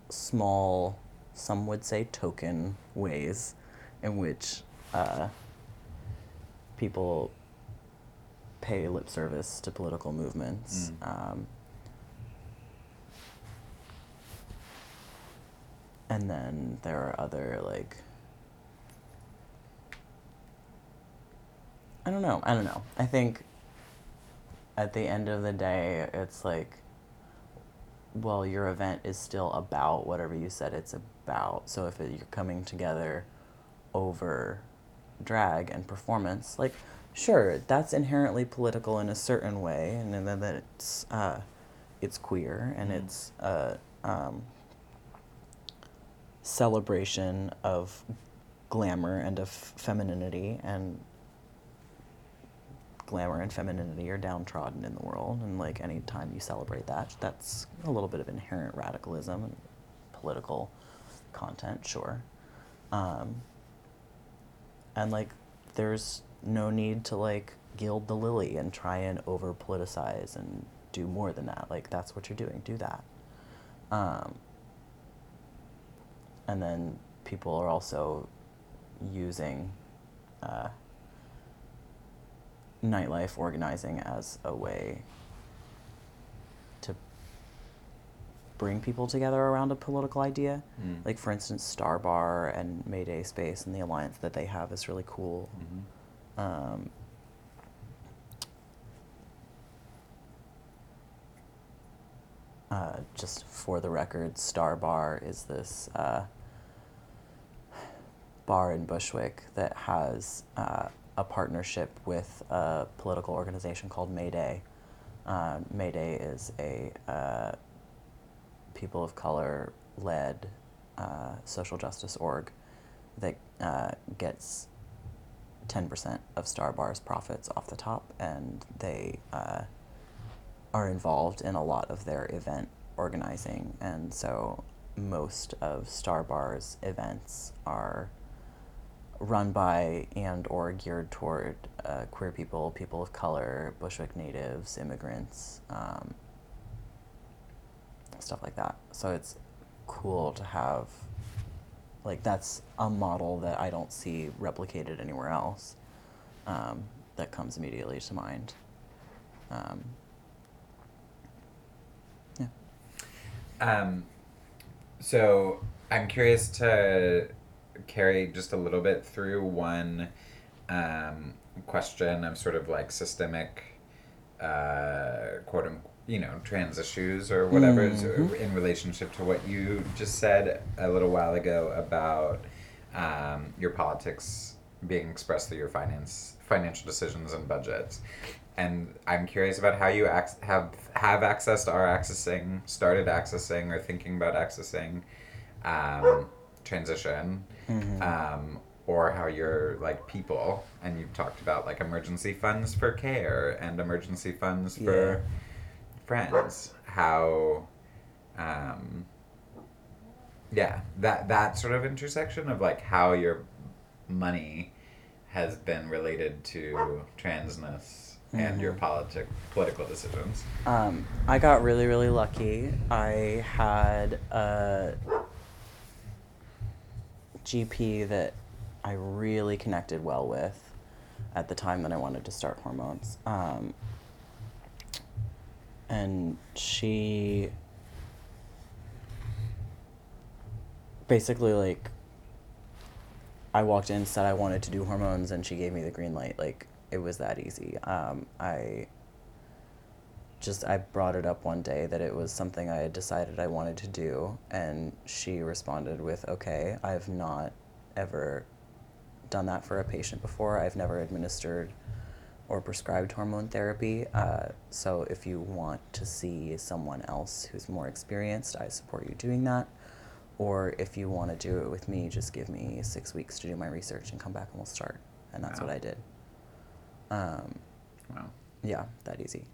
small, some would say token ways in which uh, people pay lip service to political movements. Mm. Um, and then there are other like I don't know. I don't know. I think at the end of the day, it's like, well, your event is still about whatever you said it's about. So if it, you're coming together over drag and performance, like, sure, that's inherently political in a certain way, and then that it's uh, it's queer and Mhm. it's a um, celebration of glamour and of femininity and glamour and femininity are downtrodden in the world and like any time you celebrate that that's a little bit of inherent radicalism and political content sure um, and like there's no need to like gild the lily and try and over politicize and do more than that like that's what you're doing do that um, and then people are also using uh, nightlife organizing as a way to bring people together around a political idea. Mm. Like, for instance, Starr Bar and Mayday Space and the alliance that they have is really cool. Mhm. Um, uh, just for the record, Starr Bar is this uh, bar in Bushwick that has uh, a partnership with a political organization called Mayday. Uh, Mayday is a uh, people of color led uh, social justice org that uh, gets 10% of Starr Bar's profits off the top, and they uh, are involved in a lot of their event organizing. And so most of Starr Bar's events are run by and or geared toward uh, queer people, people of color, Bushwick natives, immigrants, um, stuff like that. So it's cool to have, like, that's a model that I don't see replicated anywhere else. Um, that comes immediately to mind. Um, yeah. Um, so I'm curious to carry just a little bit through one um, question of sort of like systemic, uh, quote unquote, you know, trans issues or whatever is Mhm. in relationship to what you just said a little while ago about um, your politics being expressed through your finance financial decisions and budgets. And I'm curious about how you ac- have have accessed, are accessing, started accessing, or thinking about accessing um, transition, Mhm. um, or how you're like people, and you've talked about like emergency funds for care and emergency funds for Yeah. Friends. How, um, yeah, that that sort of intersection of like how your money has been related to transness and your Mhm. politic political decisions. Um, I got really, really lucky. I had a GP that I really connected well with at the time that I wanted to start hormones. Um, and she basically, like, I walked in, said I wanted to do hormones, and she gave me the green light. Like, it was that easy. Um, I just I brought it up one day that it was something I had decided I wanted to do, and she responded with, "Okay, I've not ever done that for a patient before. I've never administered or prescribed hormone therapy. Uh, so if you want to see someone else who's more experienced, I support you doing that. Or if you want to do it with me, just give me six weeks to do my research and come back and we'll start. And that's Wow. what I did. Um, Wow. yeah, that easy.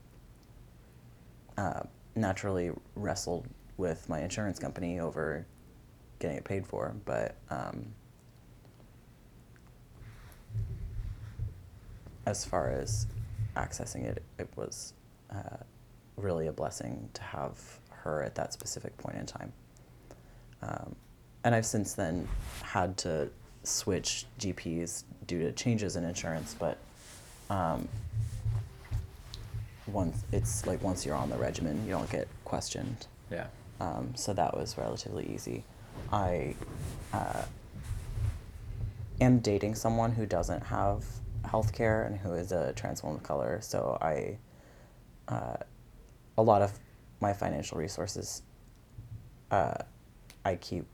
Uh, naturally wrestled with my insurance company over getting it paid for, but um, as far as accessing it, it was uh, really a blessing to have her at that specific point in time. Um, and I've since then had to switch GPs due to changes in insurance, but um, once it's like once you're on the regimen, you don't get questioned. Yeah. Um, so that was relatively easy. I uh, am dating someone who doesn't have health care and who is a trans woman of color. So I, uh, a lot of my financial resources, uh, I keep,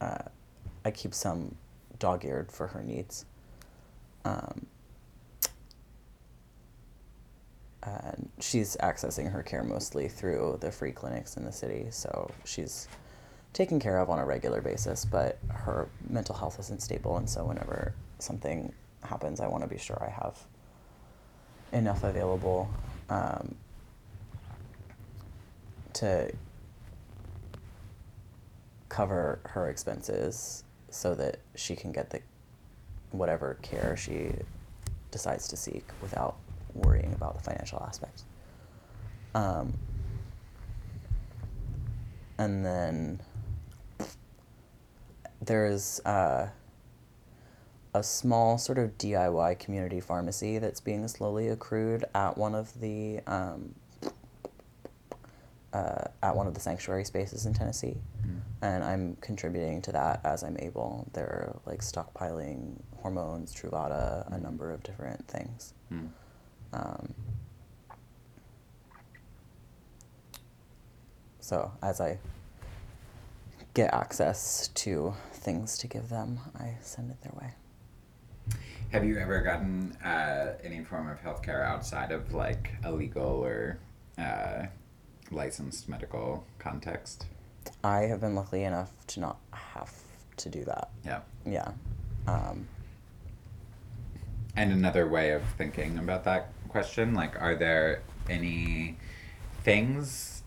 uh, I keep some dog-eared for her needs. Um, and she's accessing her care mostly through the free clinics in the city. So she's taken care of on a regular basis, but her mental health isn't stable, and so whenever something happens, I want to be sure I have enough available um, to cover her expenses so that she can get the whatever care she decides to seek without worrying about the financial aspect. Um, and then there's uh, a small sort of DIY community pharmacy that's being slowly accrued at one of the um, uh, at one of the sanctuary spaces in Tennessee, Mm. and I'm contributing to that as I'm able. They're like stockpiling hormones, Truvada, a number of different things. Mm. Um, so as I get access to things to give them, I send it their way. Have you ever gotten uh, any form of healthcare outside of like a legal or uh, licensed medical context? I have been lucky enough to not have to do that. Yeah. Yeah. Um, And another way of thinking about that question, like, are there any things,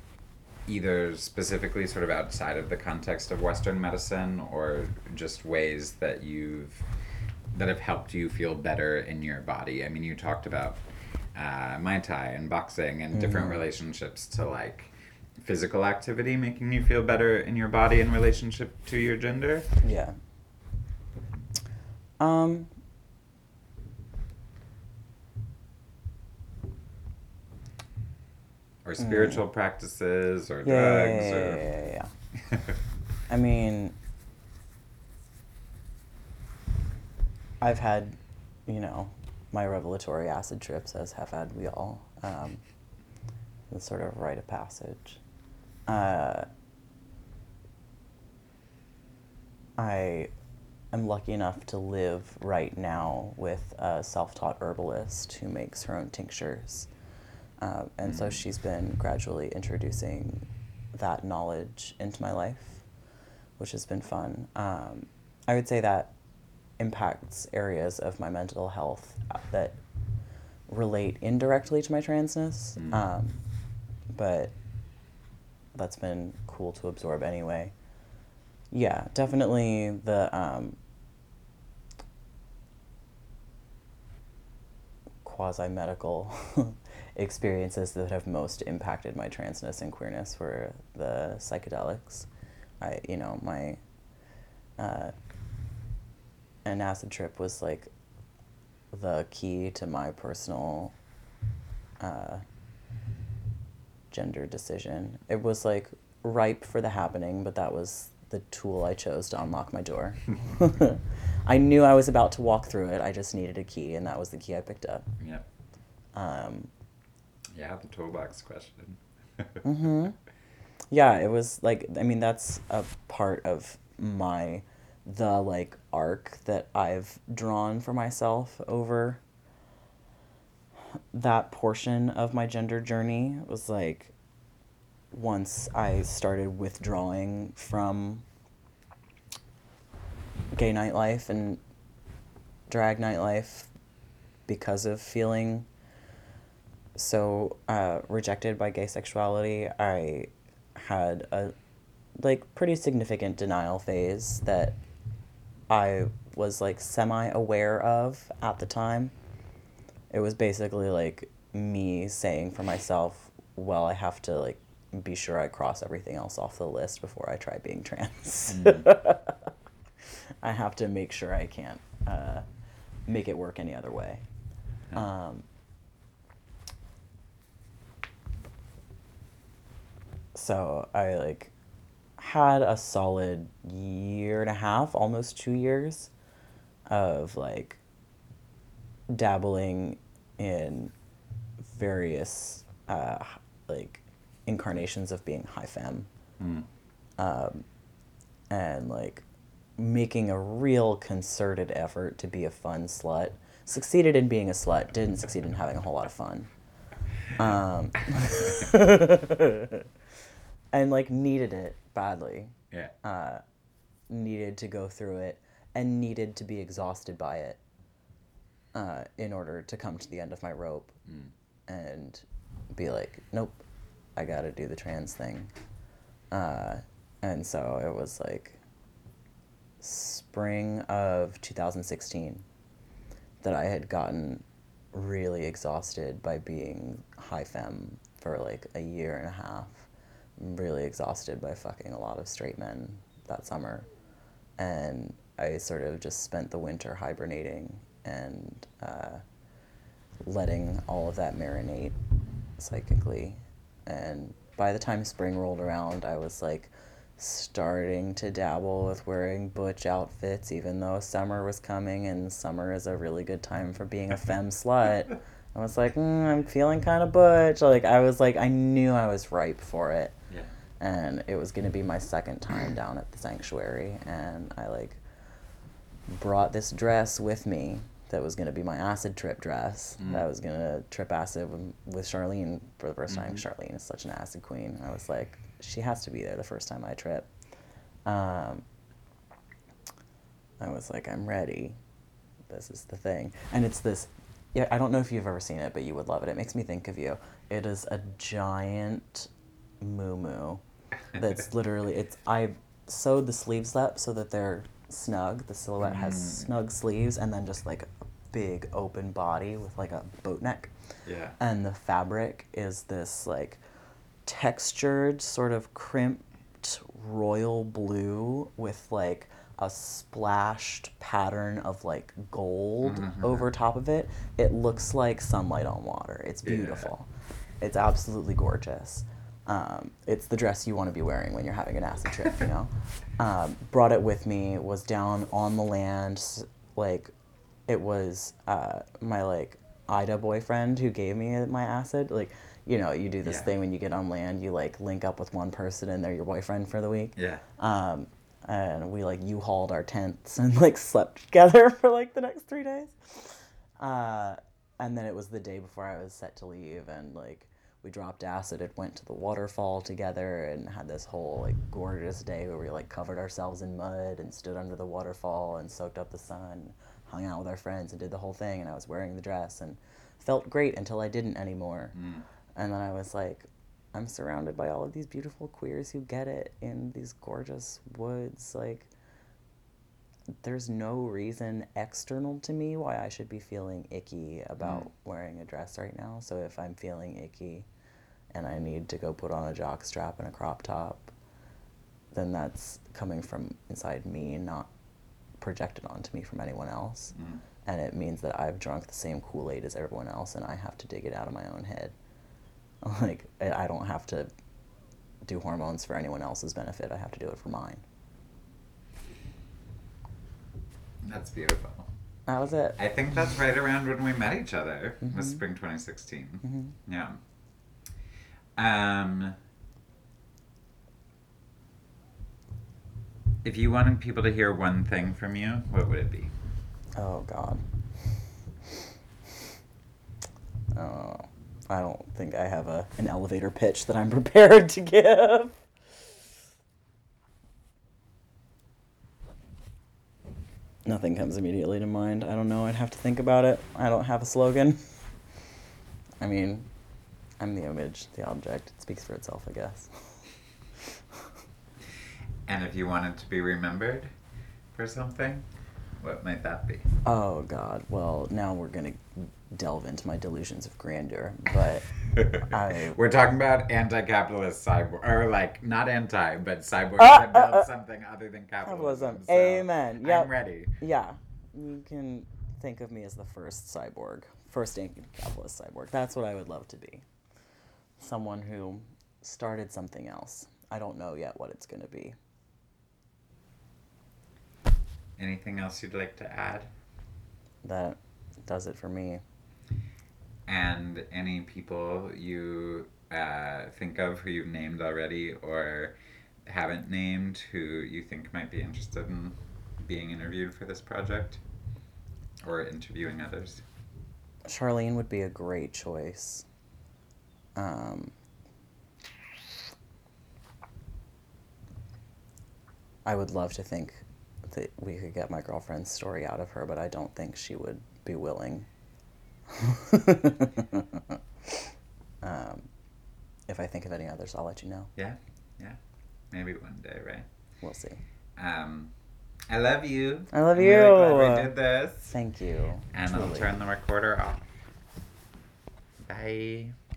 either specifically sort of outside of the context of Western medicine, or just ways that you've that have helped you feel better in your body? I mean, you talked about uh, Muay Thai and boxing and different Mhm. relationships to like physical activity making you feel better in your body in relationship to your gender. yeah. Um, Or spiritual practices or Mm. yeah, yeah, drugs yeah, or yeah, yeah, yeah. I mean, I've had, you know, my revelatory acid trips, as have had we all. Um, it's sort of rite of passage. Uh, I am lucky enough to live right now with a self taught herbalist who makes her own tinctures. Uh, and so Mm. she's been gradually introducing that knowledge into my life, which has been fun. Um, I would say that impacts areas of my mental health uh, that relate indirectly to my transness. Mm. Um, but that's been cool to absorb anyway. Yeah, definitely the um, quasi medical experiences that have most impacted my transness and queerness were the psychedelics. I, you know, my uh, an acid trip was like the key to my personal uh, gender decision. It was like ripe for the happening, but that was the tool I chose to unlock my door. I knew I was about to walk through it. I just needed a key, and that was the key I picked up. Yep. Um, Yeah, the toolbox question. hmm Yeah, it was like I mean that's a part of my the like arc that I've drawn for myself over that portion of my gender journey was like once I started withdrawing from gay nightlife and drag nightlife because of feeling so uh, rejected by gay sexuality, I had a like pretty significant denial phase that I was like semi aware of at the time. It was basically like me saying for myself, well, I have to like be sure I cross everything else off the list before I try being trans. I have to make sure I can't uh, make it work any other way. Um, so I like had a solid year and a half, almost two years, of like dabbling in various uh, like incarnations of being high femme Mm. um, and like making a real concerted effort to be a fun slut. Succeeded in being a slut, didn't succeed in having a whole lot of fun. Um, and like needed it badly. Yeah. Uh, needed to go through it and needed to be exhausted by it uh, in order to come to the end of my rope and be like, nope, I gotta do the trans thing. Uh, and so it was like spring of 2016 that I had gotten really exhausted by being high femme for like a year and a half. Really exhausted by fucking a lot of straight men that summer. And I sort of just spent the winter hibernating and uh, letting all of that marinate psychically. And by the time spring rolled around, I was like starting to dabble with wearing butch outfits, even though summer was coming and summer is a really good time for being a femme slut. I was like, mm, I'm feeling kind of butch. Like, I was like, I knew I was ripe for it. And it was going to be my second time down at the sanctuary. And I like brought this dress with me that was going to be my acid trip dress. Mm. That was going to trip acid with, Charlene for the 1st time. Mhm. Charlene is such an acid queen. I was like, she has to be there the first time I trip. Um, I was like, I'm ready. This is the thing. And it's this. Yeah, I don't know if you've ever seen it, but you would love it. It makes me think of you. It is a giant moo that's literally it's I sewed the sleeves up so that they're snug. The silhouette has Mm. snug sleeves and then just like a big open body with like a boat neck. Yeah. And the fabric is this like textured sort of crimped royal blue with like a splashed pattern of like gold Mhm. over top of it. It looks like sunlight on water. It's Yeah. beautiful. It's absolutely gorgeous. Um, it's the dress you want to be wearing when you're having an acid trip, you know. Um, brought it with me. Was down on the land, like it was uh, my like Ida boyfriend who gave me my acid. Like, you know, you do this Yeah. thing when you get on land, you like link up with one person and they're your boyfriend for the week. Yeah. Um, and we like you hauled our tents and like slept together for like the next three days. Uh, and then it was the day before I was set to leave, and like we dropped acid and went to the waterfall together and had this whole like gorgeous day where we like covered ourselves in mud and stood under the waterfall and soaked up the sun, hung out with our friends and did the whole thing. And I was wearing the dress and felt great until I didn't anymore. Mm. And then I was like, I'm surrounded by all of these beautiful queers who get it in these gorgeous woods. Like, there's no reason external to me why I should be feeling icky about Mm. wearing a dress right now. So if I'm feeling icky and I need to go put on a jock strap and a crop top, then that's coming from inside me, not projected onto me from anyone else. Mm. And it means that I've drunk the same Kool Aid as everyone else and I have to dig it out of my own head. Like, I don't have to do hormones for anyone else's benefit, I have to do it for mine. That's beautiful. That was it. I think that's right around when we met each other. Was Mhm. spring 2016. Mhm. Yeah. Um. If you wanted people to hear one thing from you, what would it be? Oh God. Oh, I don't think I have a an elevator pitch that I'm prepared to give. Nothing comes immediately to mind. I don't know. I'd have to think about it. I don't have a slogan. I mean, I'm the image, the object. It speaks for itself, I guess. And if you wanted to be remembered for something, what might that be? Oh God. Well, now we're gonna delve into my delusions of grandeur, but I- We're talking about anti-capitalist cyborg, or like not anti, but cyborg Uh, uh, uh, something other than capitalism. capitalism. so Amen. Yep. I'm ready. yeah, you can think of me as the first cyborg, first anti-capitalist cyborg. That's what I would love to be. Someone who started something else. I don't know yet what it's going to be. Anything else you'd like to add? That does it for me. And any people you uh, think of who you've named already or haven't named who you think might be interested in being interviewed for this project or interviewing others? Charlene would be a great choice. Um, I would love to think that we could get my girlfriend's story out of her, but I don't think she would be willing. um, if I think of any others, I'll let you know. Yeah, yeah. Maybe one day, right? We'll see. Um, I love you. I love I'm really glad you. we did this. Thank you. And I'll turn the recorder off. Bye.